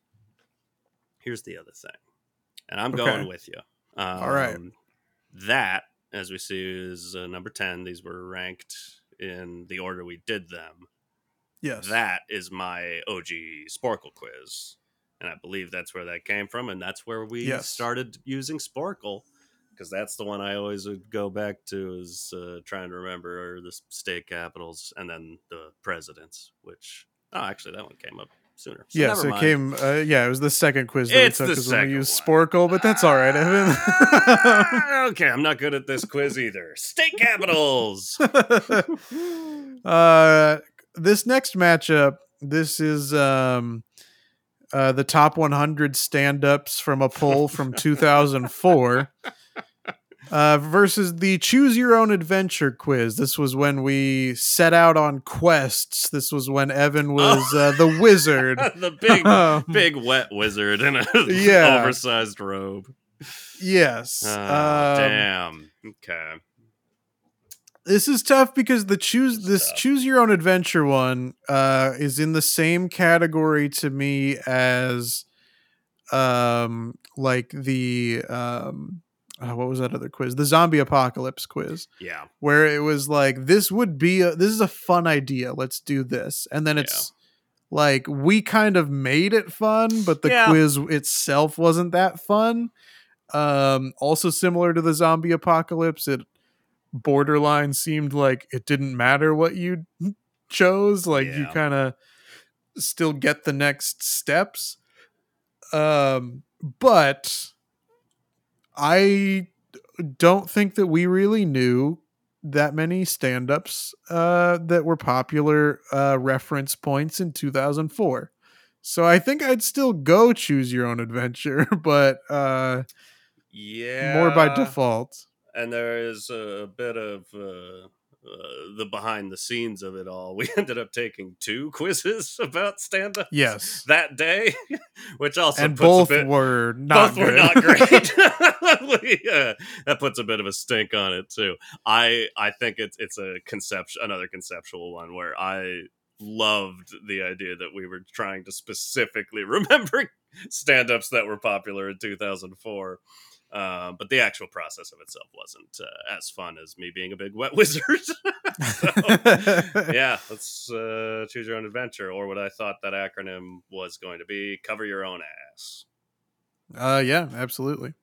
here's the other thing, and I'm Okay. going with you. Um, All right. That, as we see, is uh, number ten. These were ranked in the order we did them. Yes. That is my OG Sparkle quiz, and I believe that's where that came from, and that's where we Yes. started using Sparkle Because that's the one I always would go back to is uh, trying to remember the state capitals and then the presidents. Which oh, actually, that one came up sooner. So yes, never it came. Uh, yeah, it was the second quiz that It's we took because we used one. Sporcle, but that's all right, Evan. *laughs* Ah, okay, I'm not good at this quiz either. State capitals. *laughs* uh, this next matchup, this is um, uh, the top 100 stand-ups from a poll from *laughs* 2004. uh, versus the Choose Your Own Adventure quiz. This was when we set out on quests. This was when Evan was uh, the wizard. *laughs* the big, *laughs* Um, big wet wizard in a Yeah. oversized robe. Yes. Ah, Um, damn. Okay. This is tough because the choose This this tough. choose your own adventure one uh is in the same category to me as um like the um uh, what was that other quiz the zombie apocalypse quiz Yeah. where it was like this would be a, this is a fun idea let's do this and then Yeah. it's like we kind of made it fun but the Yeah. quiz itself wasn't that fun um also similar to the zombie apocalypse it borderline seemed like it didn't matter what you chose like you kind of still get the next steps. Um but i don't think that we really knew that many stand-ups uh that were popular uh reference points in 2004 so i think i'd still go choose your own adventure *laughs* but uh Yeah. more by default and there is a bit of uh, uh, the behind the scenes of it all. *laughs* We ended up taking two quizzes *laughs* about stand up yes that day, *laughs* which also and puts both a bit, were not both were not great. We, uh, that puts a bit of a stink on it too. I I think it's it's a conception another conceptual one where I loved the idea that we were trying to specifically remember stand-ups that were popular in 2004 um, but the actual process of itself wasn't uh, as fun as me being a big wet *laughs* wizard. So, *laughs* yeah, let's uh, choose your own adventure, or what I thought that acronym was going to be: cover your own ass. uh yeah absolutely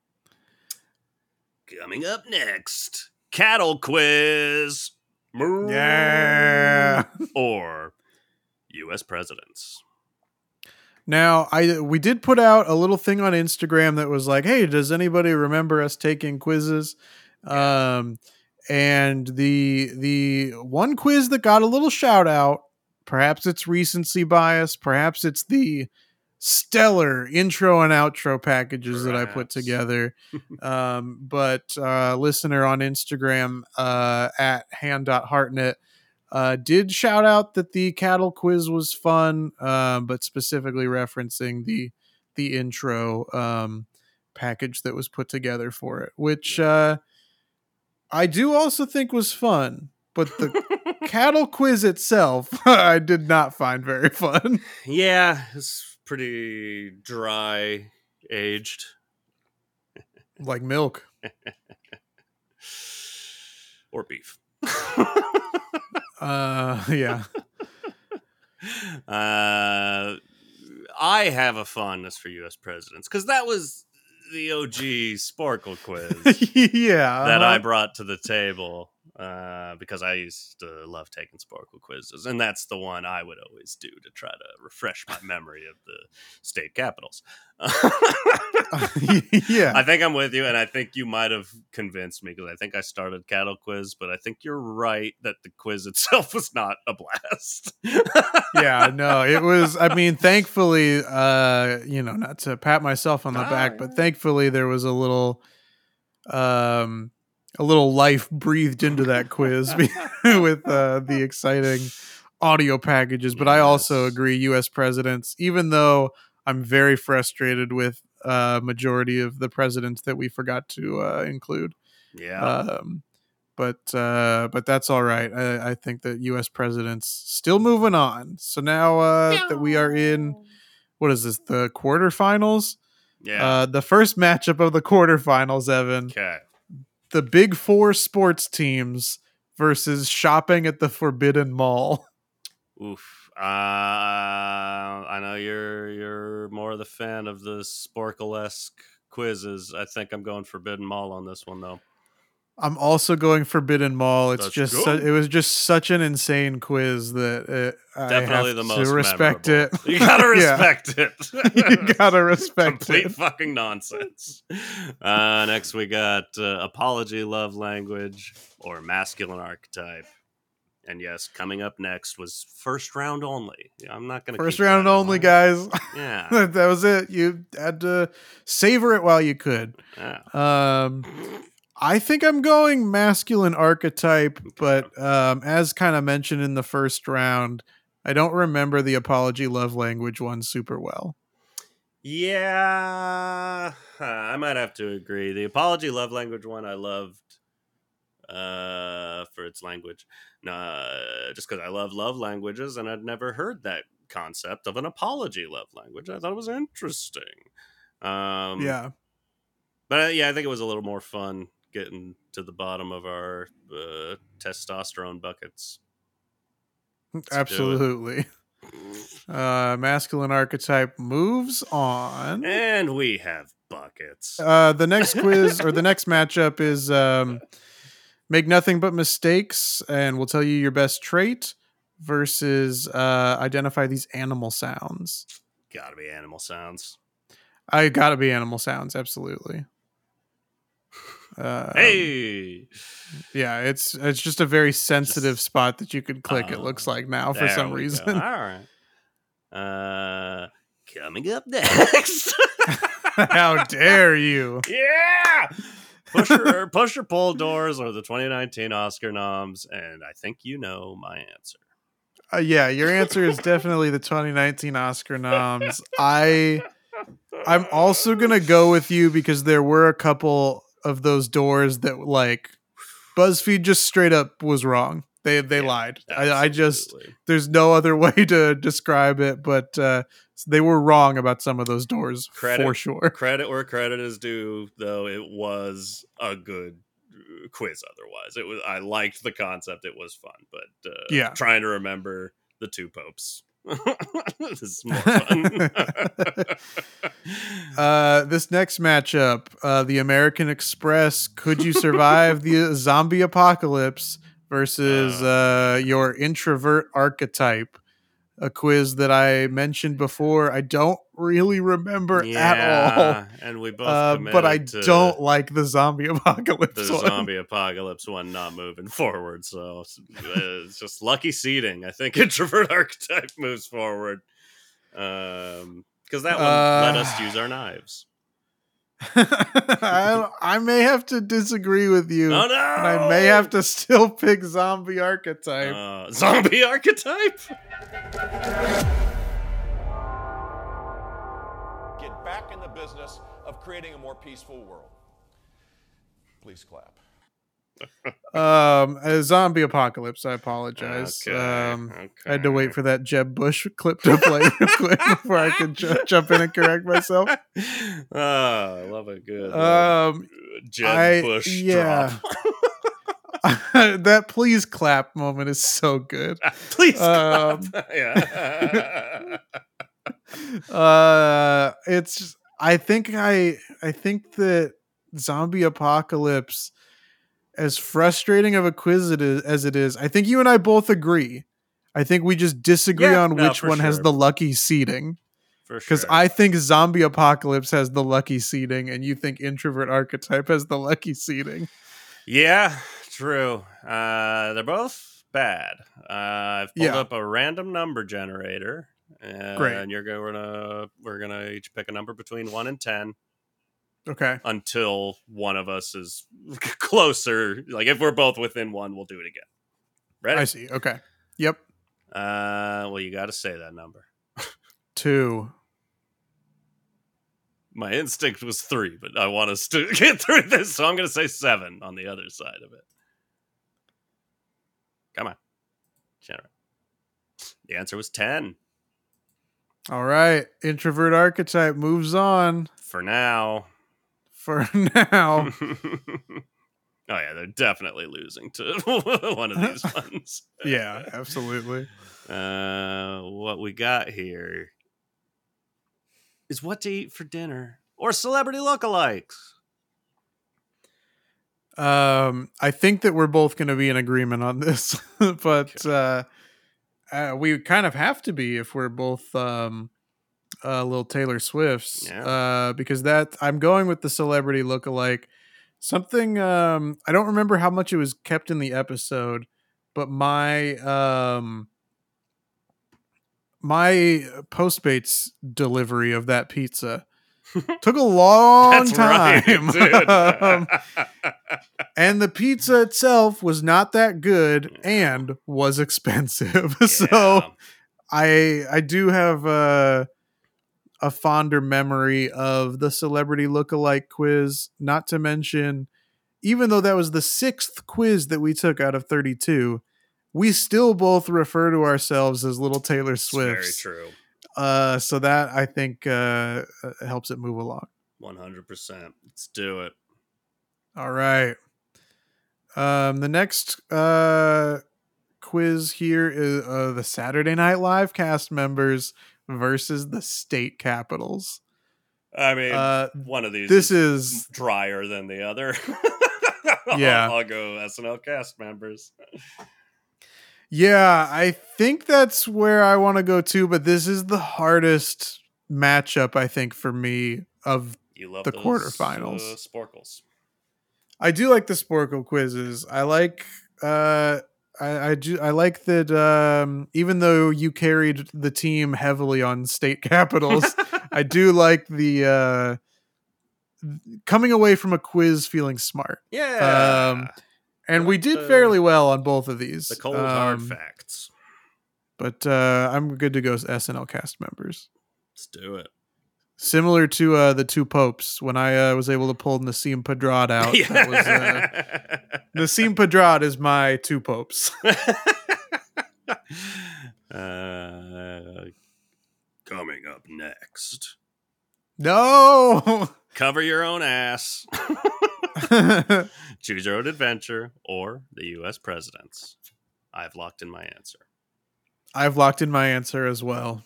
Coming up next, cattle quiz. yeah *laughs* Or U.S. presidents. Now, I we did put out a little thing on Instagram that was like, "Hey, does anybody remember us taking quizzes?" Um, and the the one quiz that got a little shout out, perhaps it's recency bias, perhaps it's the stellar intro and outro packages that I put together. *laughs* um, but uh, listener on Instagram uh, at hand.hartnett uh, did shout out that the cattle quiz was fun, um, but specifically referencing the the intro um, package that was put together for it, which uh, I do also think was fun. But the *laughs* cattle quiz itself, *laughs* I did not find very *laughs* fun. yeah, it's pretty dry aged. like milk. Or beef. Uh, *laughs* yeah. uh, I have a fondness for U.S. presidents because that was the OG Sparkle quiz *laughs* yeah. that I uh-huh. brought to the table uh, because I used to love taking Sparkle quizzes, and that's the one I would always do to try to refresh my memory of the state capitals. *laughs* *laughs* yeah. I think I'm with you, and I think you might have convinced me because I think I started cattle quiz, but I think you're right that the quiz *laughs* itself was not a blast. yeah, no, it was. I mean, *laughs* thankfully, uh, you know, not to pat myself on the back, but thankfully there was a little, um, a little life breathed into that quiz with uh, the exciting audio packages. But I also agree, U.S. presidents, even though I'm very frustrated with uh majority of the presidents that we forgot to uh, include. yeah, Um, but uh, but that's all right. I, I think that U.S. presidents still moving on. So now uh, that we are in what is this the quarterfinals? yeah. Uh, the first matchup of the quarterfinals, Evan. okay. The Big Four sports teams versus shopping at the Forbidden Mall. Oof. Uh, I know you're you're more of the fan of the Sporcle esque quizzes. I think I'm going Forbidden Mall on this one though. I'm also going Forbidden Mall. It's Let's just su- it was just such an insane quiz that uh, Definitely I have the to respect memorable. it. You gotta *laughs* respect it. *laughs* you gotta respect Complete it. fucking nonsense. Uh, next, we got uh, apology, love language, or masculine archetype. And yes, coming up next was first round only. I'm not going to First round only, guys. Yeah, *laughs* that was it. You had to savor it while you could. yeah. Um, I think I'm going masculine archetype, but um, as kind of mentioned in the first round, I don't remember the apology love language one super well. Yeah, I might have to agree. The apology love language one I loved uh, for its language. Uh, just because I love love languages and I'd never heard that concept of an apology love language. I thought it was interesting. Um, yeah. But uh, yeah, I think it was a little more fun getting to the bottom of our uh, testosterone buckets. Absolutely. Uh, masculine archetype moves on. And we have buckets. Uh, the next quiz or the *laughs* next matchup is um, make nothing but mistakes, and we'll tell you your best trait versus uh, identify these animal sounds. Gotta be animal sounds. I gotta be animal sounds, absolutely. *laughs* Um, hey, yeah, it's it's just a very sensitive just, spot that you could click. it looks like now for some reason. Go. All right. Uh, coming up *laughs* next. *laughs* How dare you? Yeah. Pusher, pusher pull doors or the 2019 Oscar noms, and I think you know my answer. Uh, yeah, your answer is definitely the 2019 Oscar noms. I I'm also gonna go with you because there were a couple of those doors that like BuzzFeed just straight up was wrong. They they yeah, lied. I, I, just there's no other *laughs* way to describe it, but uh, they were wrong about some of those doors credit, for sure. *laughs* Credit where credit is due, though it was a good uh, quiz. Otherwise, it was I liked the concept. It was fun, but uh, yeah, trying to remember the two popes this *laughs* is *laughs* more fun. uh, this next matchup, uh, the American Express. Could you survive the zombie apocalypse versus uh, uh your introvert archetype? A quiz that I mentioned before. I don't really remember yeah, at all. And we both, uh, but I don't like the zombie *laughs* apocalypse. The one. zombie apocalypse one not moving *laughs* forward. So it's just lucky seating. I think *laughs* introvert archetype moves forward. Um, because that one uh, let us use our knives. I, I may have to disagree with you. Oh no! I may have to still pick zombie archetype. Uh, zombie *laughs* archetype. Get back in the business of creating a more peaceful world. Please clap um, a zombie apocalypse. I apologize. Okay, um, okay. I had to wait for that Jeb Bush *laughs* clip to play quick *laughs* before I could ju- jump in and correct myself. Oh, *laughs* I love it. Good. Um, Jeb I, Bush yeah. that please clap moment is so good. please um, yeah. uh, it's. I think I. I think that zombie apocalypse as frustrating of a quiz it is, as it is, I think you and I both agree. I think we just disagree yeah, on no, which one sure. has the lucky seating. Because sure. I think Zombie Apocalypse has the lucky seating, and you think Introvert Archetype has the lucky seating. Yeah, true. Uh, they're both bad. Uh, I've pulled yeah. up a random number generator, uh, Great. and you're gonna we're gonna each pick a number between one and ten. Okay. Until one of us is *laughs* closer. Like if we're both within one, we'll do it again. Ready? I see. Okay. Yep. Uh well you gotta say that number. Two. My instinct was three, but I want us to *laughs* get through this, so I'm gonna say seven on the other side of it. Come on. Generate. The answer was ten. All right. Introvert archetype moves on. For now for *laughs* now. *laughs* oh yeah, they're definitely losing to *laughs* one of these ones. yeah, absolutely. Uh, what we got here is what to eat for dinner or celebrity lookalikes. Um, I think that we're both going to be in agreement on this, but uh, uh, we kind of have to be if we're both um, uh, little Taylor Swift's yeah. uh, because that I'm going with the celebrity look-alike. Something um, I don't remember how much it was kept in the episode, but my um, my Postmates delivery of that pizza *laughs* Took a long time. right, *laughs* Um, *laughs* and the pizza itself was not that good and was expensive. so I I do have a a fonder memory of the celebrity lookalike quiz. Not to mention, even though that was the sixth quiz that we took out of thirty two, we still both refer to ourselves as little Taylor It's very true. Uh, so that I think uh, uh, helps it move along. One hundred percent. Let's do it. All right. Um, the next uh quiz here is uh, the Saturday Night Live cast members versus the state capitals. I mean, Uh, one of these. this is is drier than the other. I'll- *laughs* Yeah. I'll, go SNL cast members. yeah, I think that's where I want to go too, but this is the hardest matchup I think for me of You love The those, quarterfinals. uh, sporcles. I do like the Sporcle quizzes. I like uh I I, do, I like that um even though you carried the team heavily on state *laughs* capitals, I do like the uh coming away from a quiz feeling smart. yeah. Um, And we did the- fairly well on both of these. the cold hard Um, facts. But uh I'm good to go as SNL cast members. Let's do it. Similar to uh the two popes when I uh, was able to pull Nasim Pedrad out. That was uh *laughs* Nasim Pedrad is my two popes. *laughs* uh, coming up next. No. Cover your own ass. *laughs* Choose your own adventure or the U.S. presidents. I've locked in my answer. I've locked in my answer as well.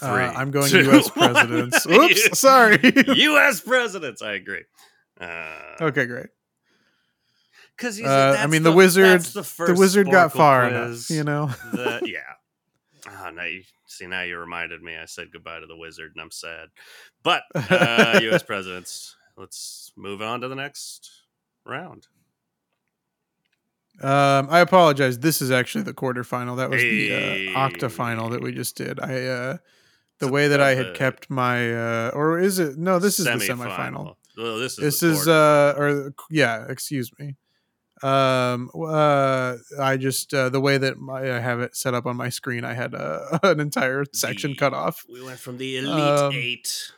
Uh, I'm going two, U.S. *laughs* one. presidents. *laughs* Oops, sorry. *laughs* U.S. presidents. I agree. Uh, okay, great. Because Uh, I mean, the wizard, the, wizard got far enough. You know. the, yeah. Oh, now you see. Now you reminded me. I said goodbye to the wizard, and I'm sad. But uh, U.S. presidents. Let's move on to the next round. Um, I apologize. This is actually the quarterfinal. That was the Hey. uh, octafinal that we just did. I uh, the way that I had the kept my uh, or is it? No, this is the semifinal. Semifinal. Well, this is This the is uh, or yeah, excuse me. Um, uh, I just uh, the way that my, I have it set up on my screen, I had uh, *laughs* an entire section The- cut off. We went from the elite Um, eight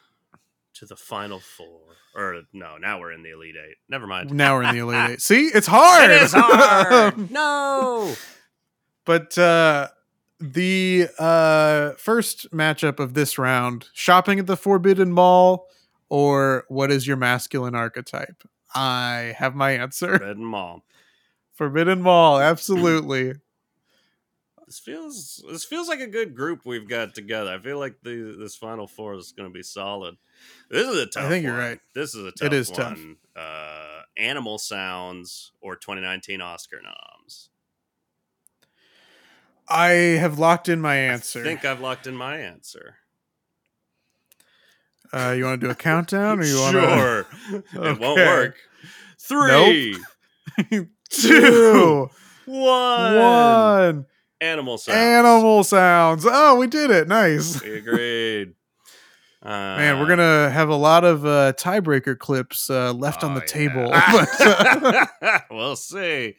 to the final four. Or no, now we're in the elite eight. Never mind. Now we're in the elite eight. *laughs* See, it's hard. It is hard. *laughs* no. But uh the uh first matchup of this round, shopping at the Forbidden Mall or what is your masculine archetype? I have my answer. *laughs* Forbidden Mall. Forbidden Mall, absolutely. *clears throat* This feels this feels like a good group we've got together. I feel like the this final four is going to be solid. This is a tough. I think you're right. This is a tough. is tough. Uh, Animal Sounds or 2019 Oscar noms. I have locked in my answer. I think I've locked in my answer. uh you want to do a countdown or you want to? *laughs* sure. *laughs* It won't work. Three, to *laughs* two, one. one. Animal Sounds. Animal sounds. Oh, we did it. Nice. We agreed. Uh, Man, we're gonna have a lot of uh, tiebreaker clips uh, left on oh, the table. yeah. but, uh, we'll see.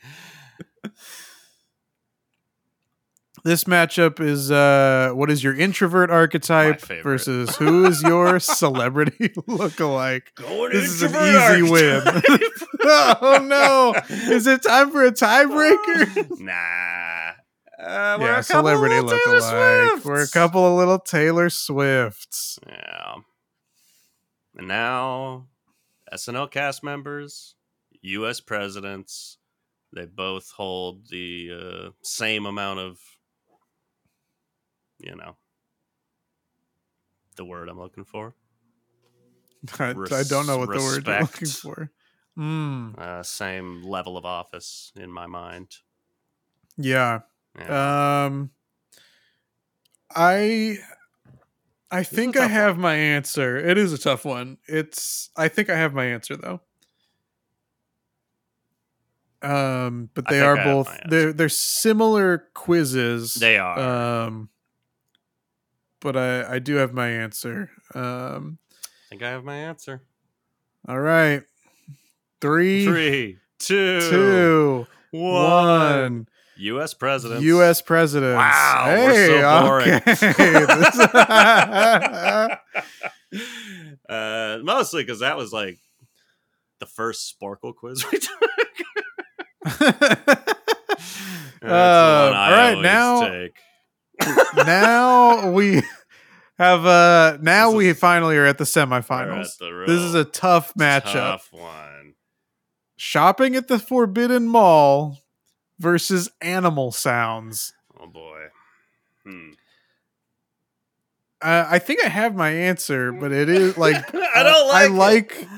This matchup is uh, what is your introvert archetype versus who is your celebrity *laughs* lookalike? Going This is an easy win. *laughs* oh no! Is it time for a tiebreaker? *laughs* nah. Uh, we're yeah, a couple of celebrity lookalike. We're a couple of little Taylor Swifts. Yeah. And now, SNL cast members, U.S. presidents, they both hold the uh, same amount of, you know, the word I'm looking for. *laughs* I, I don't know what the word you're looking for. Mm, Uh, same level of office in my mind. yeah. Yeah. Um, I I think I have my answer. It is a tough one. It's I think I have my answer though. Um, but they are I both they're they're similar quizzes. they are. Um, but I I do have my answer. Um, I think I have my answer. All right. Three, Three, two, two, one. one. U.S. presidents. U.S. presidents. Wow, hey, we're so boring. okay. *laughs* *laughs* uh, mostly because that was like the first Sparkle quiz we *laughs* took. Uh, That's the one I all right, now take. Now we have uh now This we is- finally are at the We're at semifinals. the This is a tough matchup. Tough one. Shopping at the Forbidden Mall versus Animal Sounds. Oh boy. Hmm. Uh, I think I have my answer, but it is *laughs* like I don't like. I like. like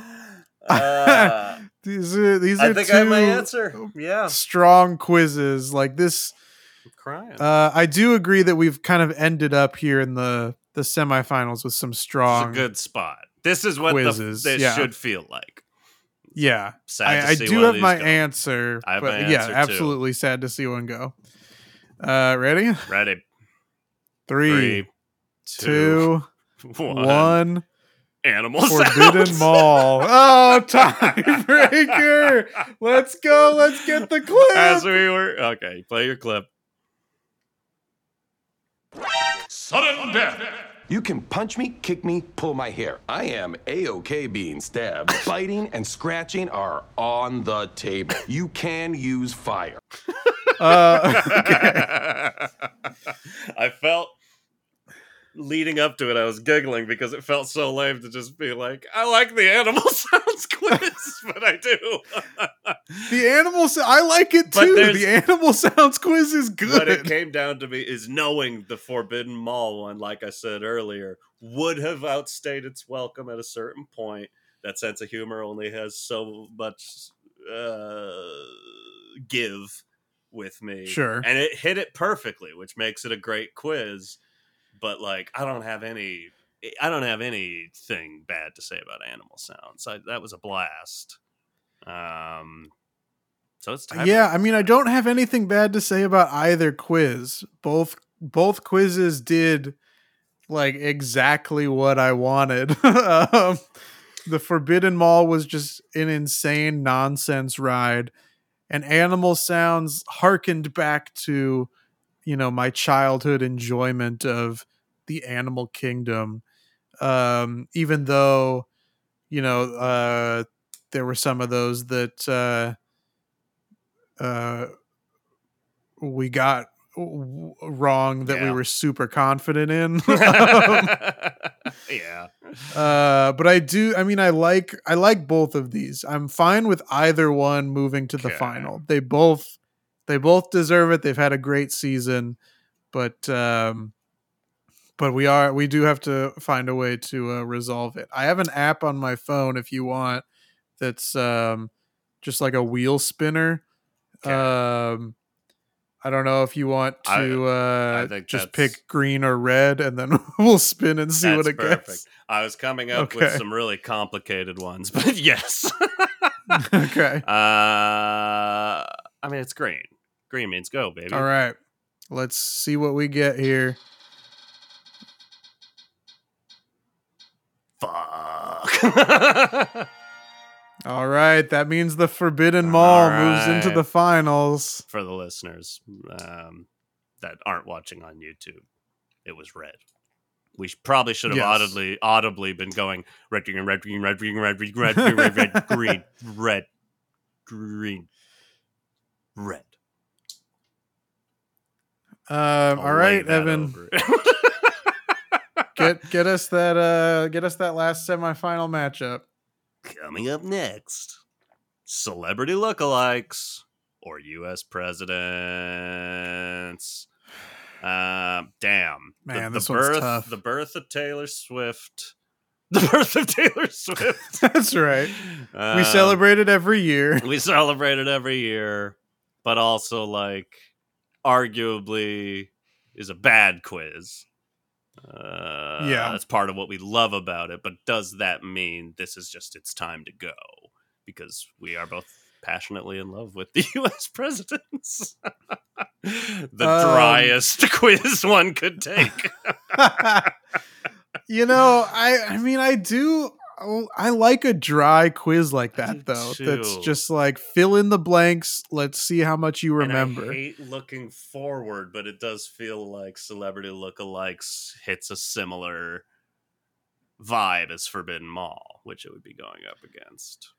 Uh, *laughs* these are these are I think two I have my answer. Yeah. strong quizzes. Like this, crying. uh, I do agree that we've kind of ended up here in the the semifinals with some It's a strong. good spot. This is what quizzes, the, this yeah. should feel like. yeah, Sad to I, I do have my go. answer. I have but my yeah, answer, too. absolutely sad to see one go. Uh, ready? Ready? Three, Three, two, two, *laughs* one. one. Animal Forbidden sounds. Mall. *laughs* Oh, tiebreaker. Let's go. Let's get the clip. As we were okay, play your clip. Sudden death. You can punch me, kick me, pull my hair. I am A-OK being stabbed. *laughs* Biting and scratching are on the table. You can use fire. *laughs* Uh, *laughs* I felt leading up to it, I was giggling because it felt so lame to just be like, I like the animal *laughs* sounds quiz, but I do. *laughs* the animal. So- I like it But too. there's- The animal sounds quiz is good. what it good. came down to me is knowing the Forbidden Mall one, like I said earlier, would have outstayed its welcome at a certain point. That sense of humor only has so much uh, give with me. Sure. And it hit it perfectly, which makes it a great quiz. But like, I don't have any. I don't have anything bad to say about animal sounds. I, that was a blast. Um, so it's time. Yeah, I mean, I don't have anything bad to say about either quiz. Both both quizzes did like exactly what I wanted. *laughs* um, the Forbidden Mall was just an insane nonsense ride, and Animal Sounds harkened back to, you know, my childhood enjoyment of the animal kingdom. Um, even though, you know, uh, there were some of those that. Uh, uh, we got w- wrong that we were super confident in. *laughs* yeah. uh, but I do. I mean, I like I like both of these. I'm fine with either one moving to the Okay. final. They both they both deserve it. They've had a great season, but um, but we are we do have to find a way to uh, resolve it. I have an app on my phone if you want. That's um, just like a wheel spinner. Okay. Um, I don't know if you want I- to uh, I just pick green or red, and then *laughs* we'll spin and see what it perfect. gets. I was coming up with some really complicated ones, *laughs* but yes. *laughs* okay. uh, I mean, it's green. Green means go, baby. All right. Let's see what we get here. Fuck. *laughs* All right. That means the Forbidden Mall All moves into the finals. For the listeners um, that aren't watching on YouTube, it was red. We probably should have Yes. audibly audibly been going red, green, red, green, red, green, red, green, red, green, red, *laughs* red, green, red, green, red. Um, all right, Evan. *laughs* Get get us that uh get us that last semifinal matchup. Coming up next, celebrity lookalikes or U.S. presidents. Um, damn, The- Man, the, one's birth, tough. the birth of Taylor Swift, *laughs* the birth of Taylor *laughs* Swift. That's right. we Um, celebrate it every year. We celebrate it every year, but also like arguably is a bad quiz. Uh, Yeah. that's part of what we love about it. But does that mean this is just its time to go? Because we are both passionately in love with the *laughs* U.S. presidents. *laughs* the Um, driest *laughs* quiz one could take. you know, I I mean I do Oh, I like a dry quiz like that though. That's just like fill in the blanks. Let's see how much you And I remember. hate looking forward, but it does feel like Celebrity Lookalikes hits a similar vibe as Forbidden Mall, which it would be going up against.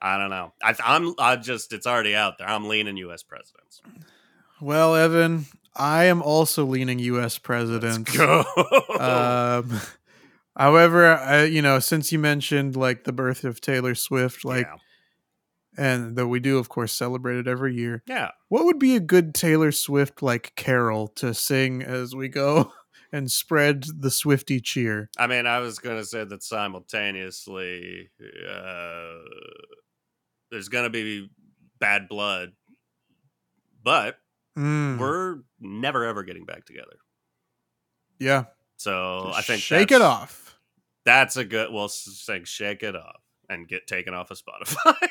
I don't know. I, I'm I just it's already out there. I'm leaning U.S. presidents. Well, Evan, I am also leaning U.S. president. Go. Um, however, I, you know, since you mentioned like the birth of Taylor Swift, like, yeah. and though we do, of course, celebrate it every year. yeah. What would be a good Taylor Swift like carol to sing as we go *laughs* and spread the Swiftie cheer? I mean, I was going to say that simultaneously, uh, there's going to be bad blood, but Mm, we're never ever getting back together. yeah, So I think shake it off. That's a good. Well, saying shake it off and get taken off of Spotify.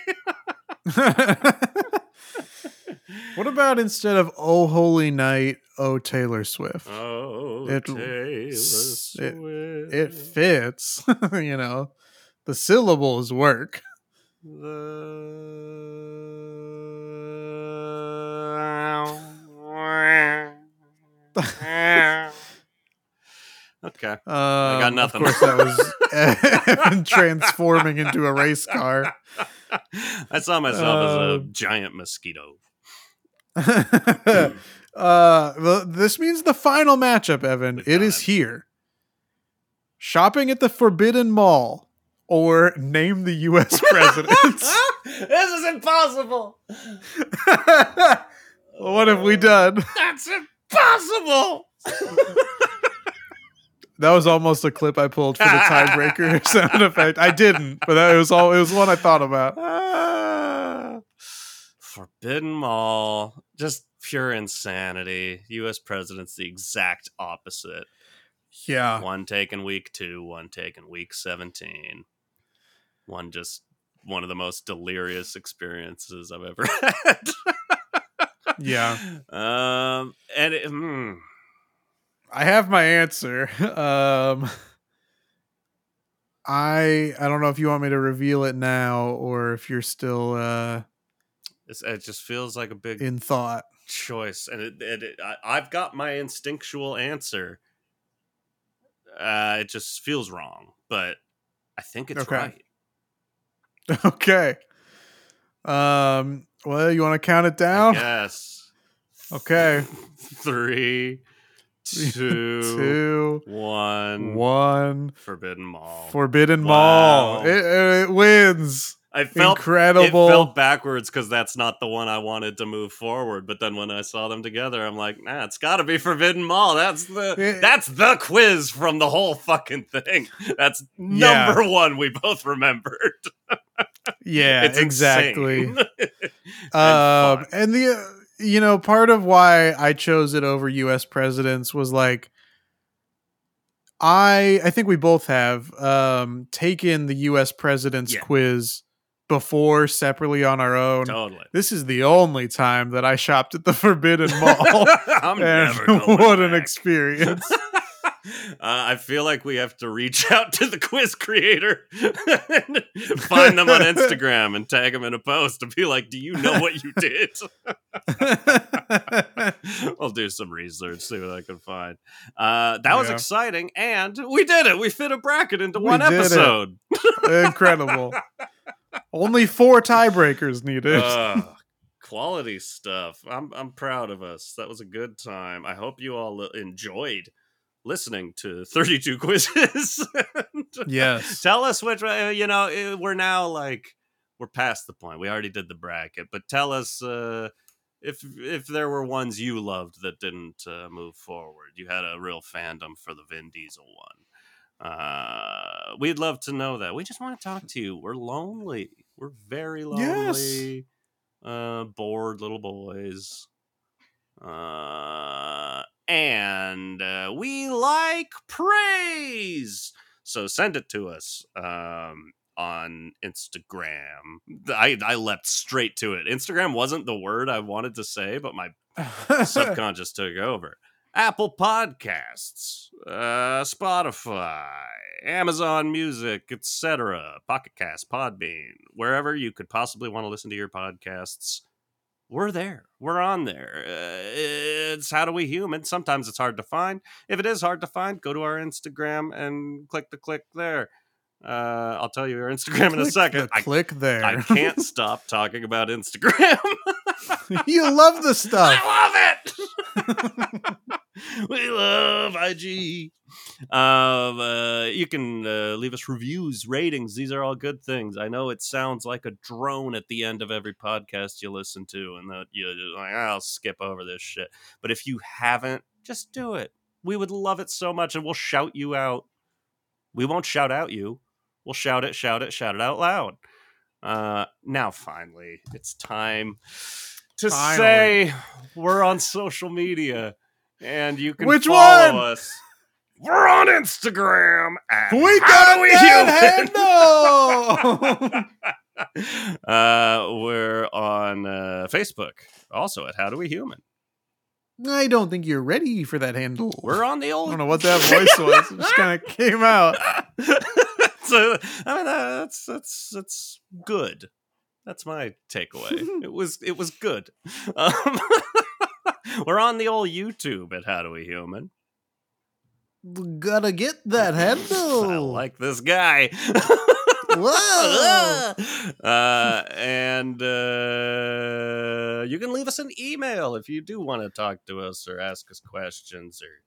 *laughs* what about instead of "Oh Holy Night," "Oh Taylor Swift"? oh, It- Taylor it- Swift. It fits, *laughs* you know. The syllables work. The- okay. Um, got nothing. Of course, that was Evan *laughs* transforming into a race car. *laughs* I saw myself as a Um, giant mosquito. *laughs* uh, well, this means the final matchup, Evan. It is here. Shopping at the Forbidden Mall or name the U.S. president. this is impossible. what have we done? That's impossible. That was almost a clip I pulled for the tiebreaker *laughs* sound effect. I didn't, but that was all. It was one I thought about. Ah. Forbidden Mall, just pure insanity. U.S. president's the exact opposite. Yeah, One taken week two, one taken week seventeen. One just one of the most delirious experiences I've ever *laughs* had. yeah. Um, and it, hmm, I have my answer. *laughs* Um, I I don't know if you want me to reveal it now or if you're still uh, it's, it just feels like a big in thought. choice, and it, it, it, I, I've got my instinctual answer. Uh, it just feels wrong, but I think it's Okay. right. *laughs* Okay. Um. Well, you want to count it down? Yes. Okay. *laughs* Three, two, Two, one. one. Forbidden Mall. Forbidden Wow. Mall. It, it wins. I felt Incredible. It felt backwards because that's not the one I wanted to move forward. But then when I saw them together, I'm like, nah, it's got to be Forbidden Mall. That's the Yeah. that's the quiz from the whole fucking thing. *laughs* That's Yeah. number one. We both remembered. *laughs* Yeah, It's exactly. *laughs* um, fun. and the uh, you know part of why I chose it over U.S. presidents was like I I think we both have um, taken the U.S. president's Yeah. quiz before separately on our own. totally. This is the only time that I shopped at the *laughs* Forbidden Mall. *laughs* I'm never going *laughs* what an experience! Uh, I feel like we have to reach *laughs* out to the quiz creator, and find them on Instagram, and tag them in a post and be like, "Do you know what you did?" *laughs* I'll do some research, see what I can find. Uh, that was Yeah. exciting, and we did it. We fit a bracket into We one episode. Incredible. Only four tiebreakers needed. Ugh, quality stuff. I'm I'm proud of us. That was a good time. I hope you all enjoyed listening to 32 *laughs* quizzes. yes. Tell us which uh, you know eh, we're now like we're past the point. We already did the bracket, but tell us uh, if if there were ones you loved that didn't uh, move forward. You had a real fandom for the Vin Diesel one. Uh, we'd love to know that. We just want to talk to you. We're lonely. We're very lonely. Uh, bored little boys. Uh, and uh, we like praise. So send it to us um, on Instagram. I, I leapt straight to it. Instagram wasn't the word I wanted to say, but my *laughs* subconscious took over. Apple Podcasts, uh, Spotify, Amazon Music, etc., Pocket Cast, Podbean, wherever you could possibly want to listen to your podcasts. We're there. We're on there. Uh, it's How Do We Human. Sometimes it's hard to find. If it is hard to find, go to our Instagram and click the click there. Uh, I'll tell you our *laughs* Instagram in a second. the I, click there. I can't *laughs* stop talking about Instagram. you love the *laughs* stuff. I love it. *laughs* we love IG. Um, uh, you can uh, leave us reviews, ratings. These are all good things. I know it sounds like a drone at the end of every podcast you listen to, and that you're like, I'll skip over this shit. But if you haven't, just do it. We would love it so much, and we'll shout you out. We won't shout out you. We'll shout it, shout it, shout it out loud. Uh, now, finally, it's time to Finally. say we're on social media and you can Which follow one? us. We're on Instagram. At We How got Do We that Human. handle. *laughs* uh, we're on uh, Facebook, also at How Do We Human. I don't think you're ready for that handle. We're on the old. I don't know what that *laughs* voice was. It just kind of came out. *laughs* so I mean, uh, that's that's that's good. That's my takeaway. it was it was good. Um, *laughs* we're on the old YouTube at How Do We Human. Gotta get that *laughs* handle. I like this guy. *laughs* Whoa. uh, and uh, you can leave us an email if you do want to talk to us or ask us questions or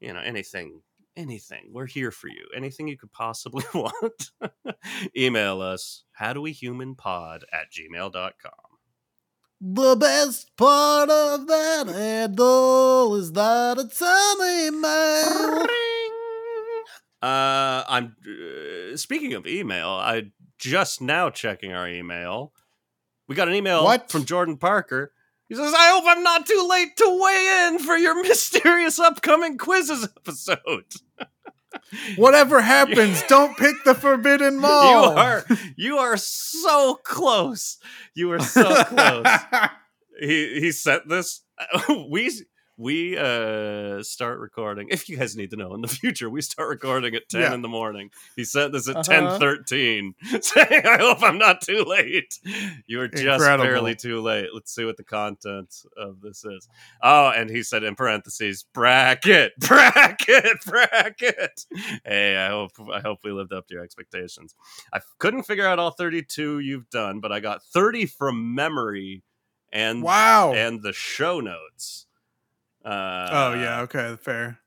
you know anything anything we're here for you anything you could possibly want email us how do we human pod at gmail.com The best part of that handle is that it's an email. Uh, I'm uh, speaking of email. I just now checking our email. We got an email What? from Jordan Parker. He says, "I hope I'm not too late to weigh in for your *laughs* mysterious upcoming quizzes episode." *laughs* Whatever *laughs* happens, don't pick the Forbidden *laughs* Mall. You are you are so close. You are so close. *laughs* he he sent this. we we uh start recording. If you guys need to know, in the *laughs* future we start recording at ten Yeah. in the morning. He sent this at Uh-huh. ten thirteen, *laughs* saying, "I hope I'm not too late." You are just Incredible. barely too late. Let's see what the content of this is. Oh, and he said in parentheses, bracket, *laughs* bracket, bracket. Hey, I hope I hope we lived up to your expectations. I couldn't figure out all 32 you've done, but I got 30 from memory and wow. and the show notes. Uh, oh yeah, okay, fair.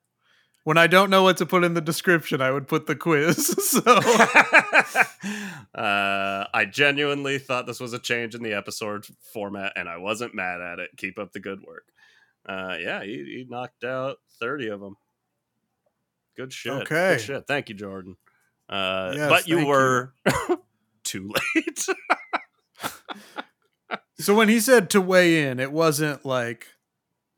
When I don't know what to put in the description, I would put the quiz. *laughs* so *laughs* uh, I genuinely thought this was a change in the episode format, and I wasn't mad at it. Keep up the good work. Uh, yeah, he, he knocked out 30 of them. Good shit. Okay. Good shit. Thank you, Jordan. Uh, Yes, but you thank you. were *laughs* too late. So when he said to weigh in, it wasn't like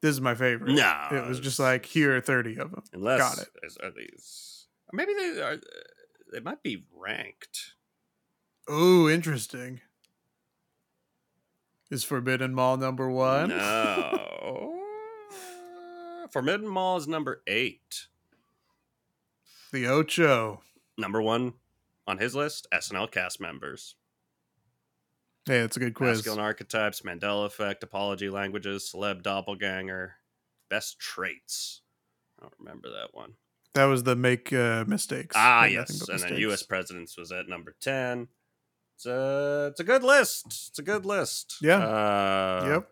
this is my favorite. No, it was just like here are thirty of them. Unless Got it. are these maybe they are they might be ranked. Ooh, interesting. Is Forbidden Mall number one? No. *laughs* Forbidden Mall is number eight. The Ocho. Number one on his list, SNL cast members. Hey, that's a good quiz. Masculine archetypes, Mandela effect, apology languages, celeb doppelganger, best traits. I don't remember that one. That was the make uh, mistakes. Ah, yes, and then. U.S. presidents was at number ten. It's a it's a good list. It's a good list. Yeah. Uh, Yep.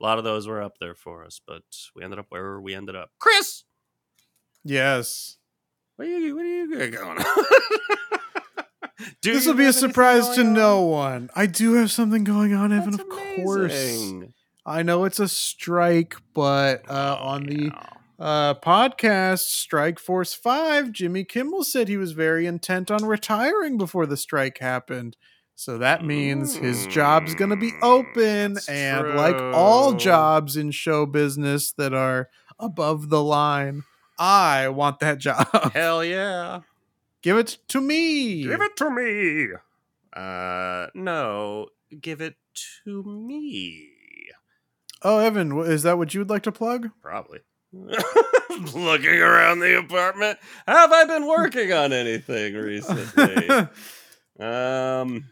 A lot of those were up there for us, but we ended up where we ended up. Chris, Yes. what are you what are you going on? *laughs* Do This will be a surprise to on? no one. I do have something going on, Evan. That's of course. I know it's a strike, but uh, on the uh, podcast Strike Force 5, Jimmy Kimmel said he was very intent on retiring before the strike happened. So that means his job's going to be Mm, open. that's And like all jobs in show business that are above the line, I want that *laughs* job. Hell yeah. Give it to me. Give it to me. Uh, no, give it to me. Oh, Evan, is that what you would like to plug? Probably. *laughs* Looking around the apartment. Have I been working on anything recently? *laughs* um,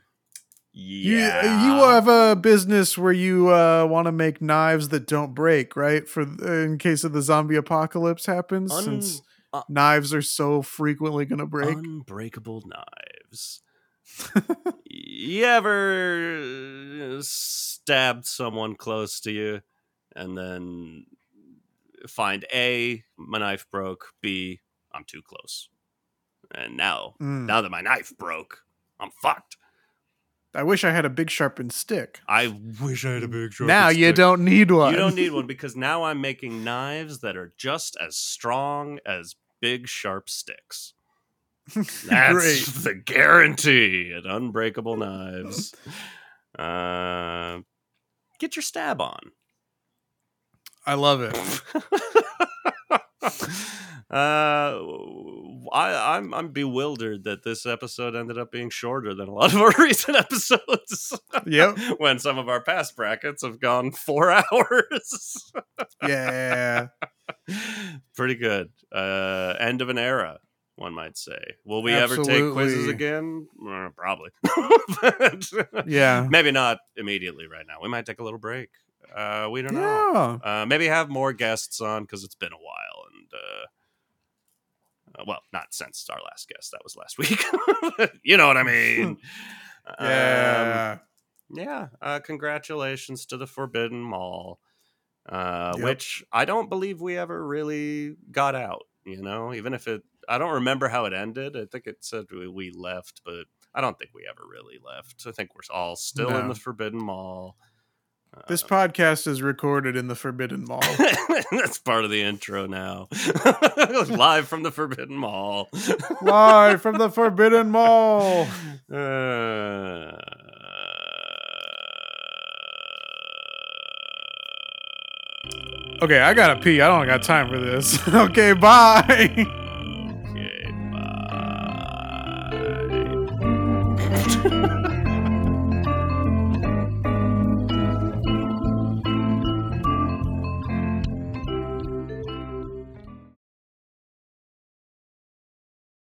You, yeah. you have a business where you uh, want to make knives that don't break, right? For in case of the zombie apocalypse happens, Un- since uh, knives are so frequently going to break. Unbreakable knives. *laughs* you ever stabbed someone close to you and then find A, my knife broke, B, I'm too close. And now, Mm. now that my knife broke, I'm fucked. I wish I had a big sharpened stick. I wish I had a big sharp now you don't need one. You don't need *laughs* one because now I'm making knives that are just as strong as big sharp sticks. *laughs* That's *laughs* the guarantee at Unbreakable Knives. Uh, get your stab on. I love it. *laughs* uh, I, I'm I'm bewildered that this episode ended up being shorter than a lot of our recent episodes. Yep. when some of our past brackets have gone four hours. Yeah. *laughs* Pretty good. Uh, end of an era, one might say. Will we ever take quizzes again? Uh, probably. *laughs* Yeah. Maybe not immediately right now. We might take a little break. Uh, we don't know. Yeah. Uh, maybe have more guests on because it's been a while. And, uh, uh, well, not since our last guest. That was last *laughs* week. you know what I mean. Um, Yeah. yeah. Uh, congratulations to the Forbidden Mall, uh, Yep. which I don't believe we ever really got out. You know, even if it, I don't remember how it ended. I think it said we, we left, but I don't think we ever really left. I think we're all still in the Forbidden Mall. This podcast is recorded in the Forbidden *laughs* Mall. That's part of the intro now. *laughs* Live from the Forbidden Mall. Live from the Forbidden Mall. *laughs* Uh, Okay, I gotta pee. I don't got time for this. *laughs* okay, bye. *laughs*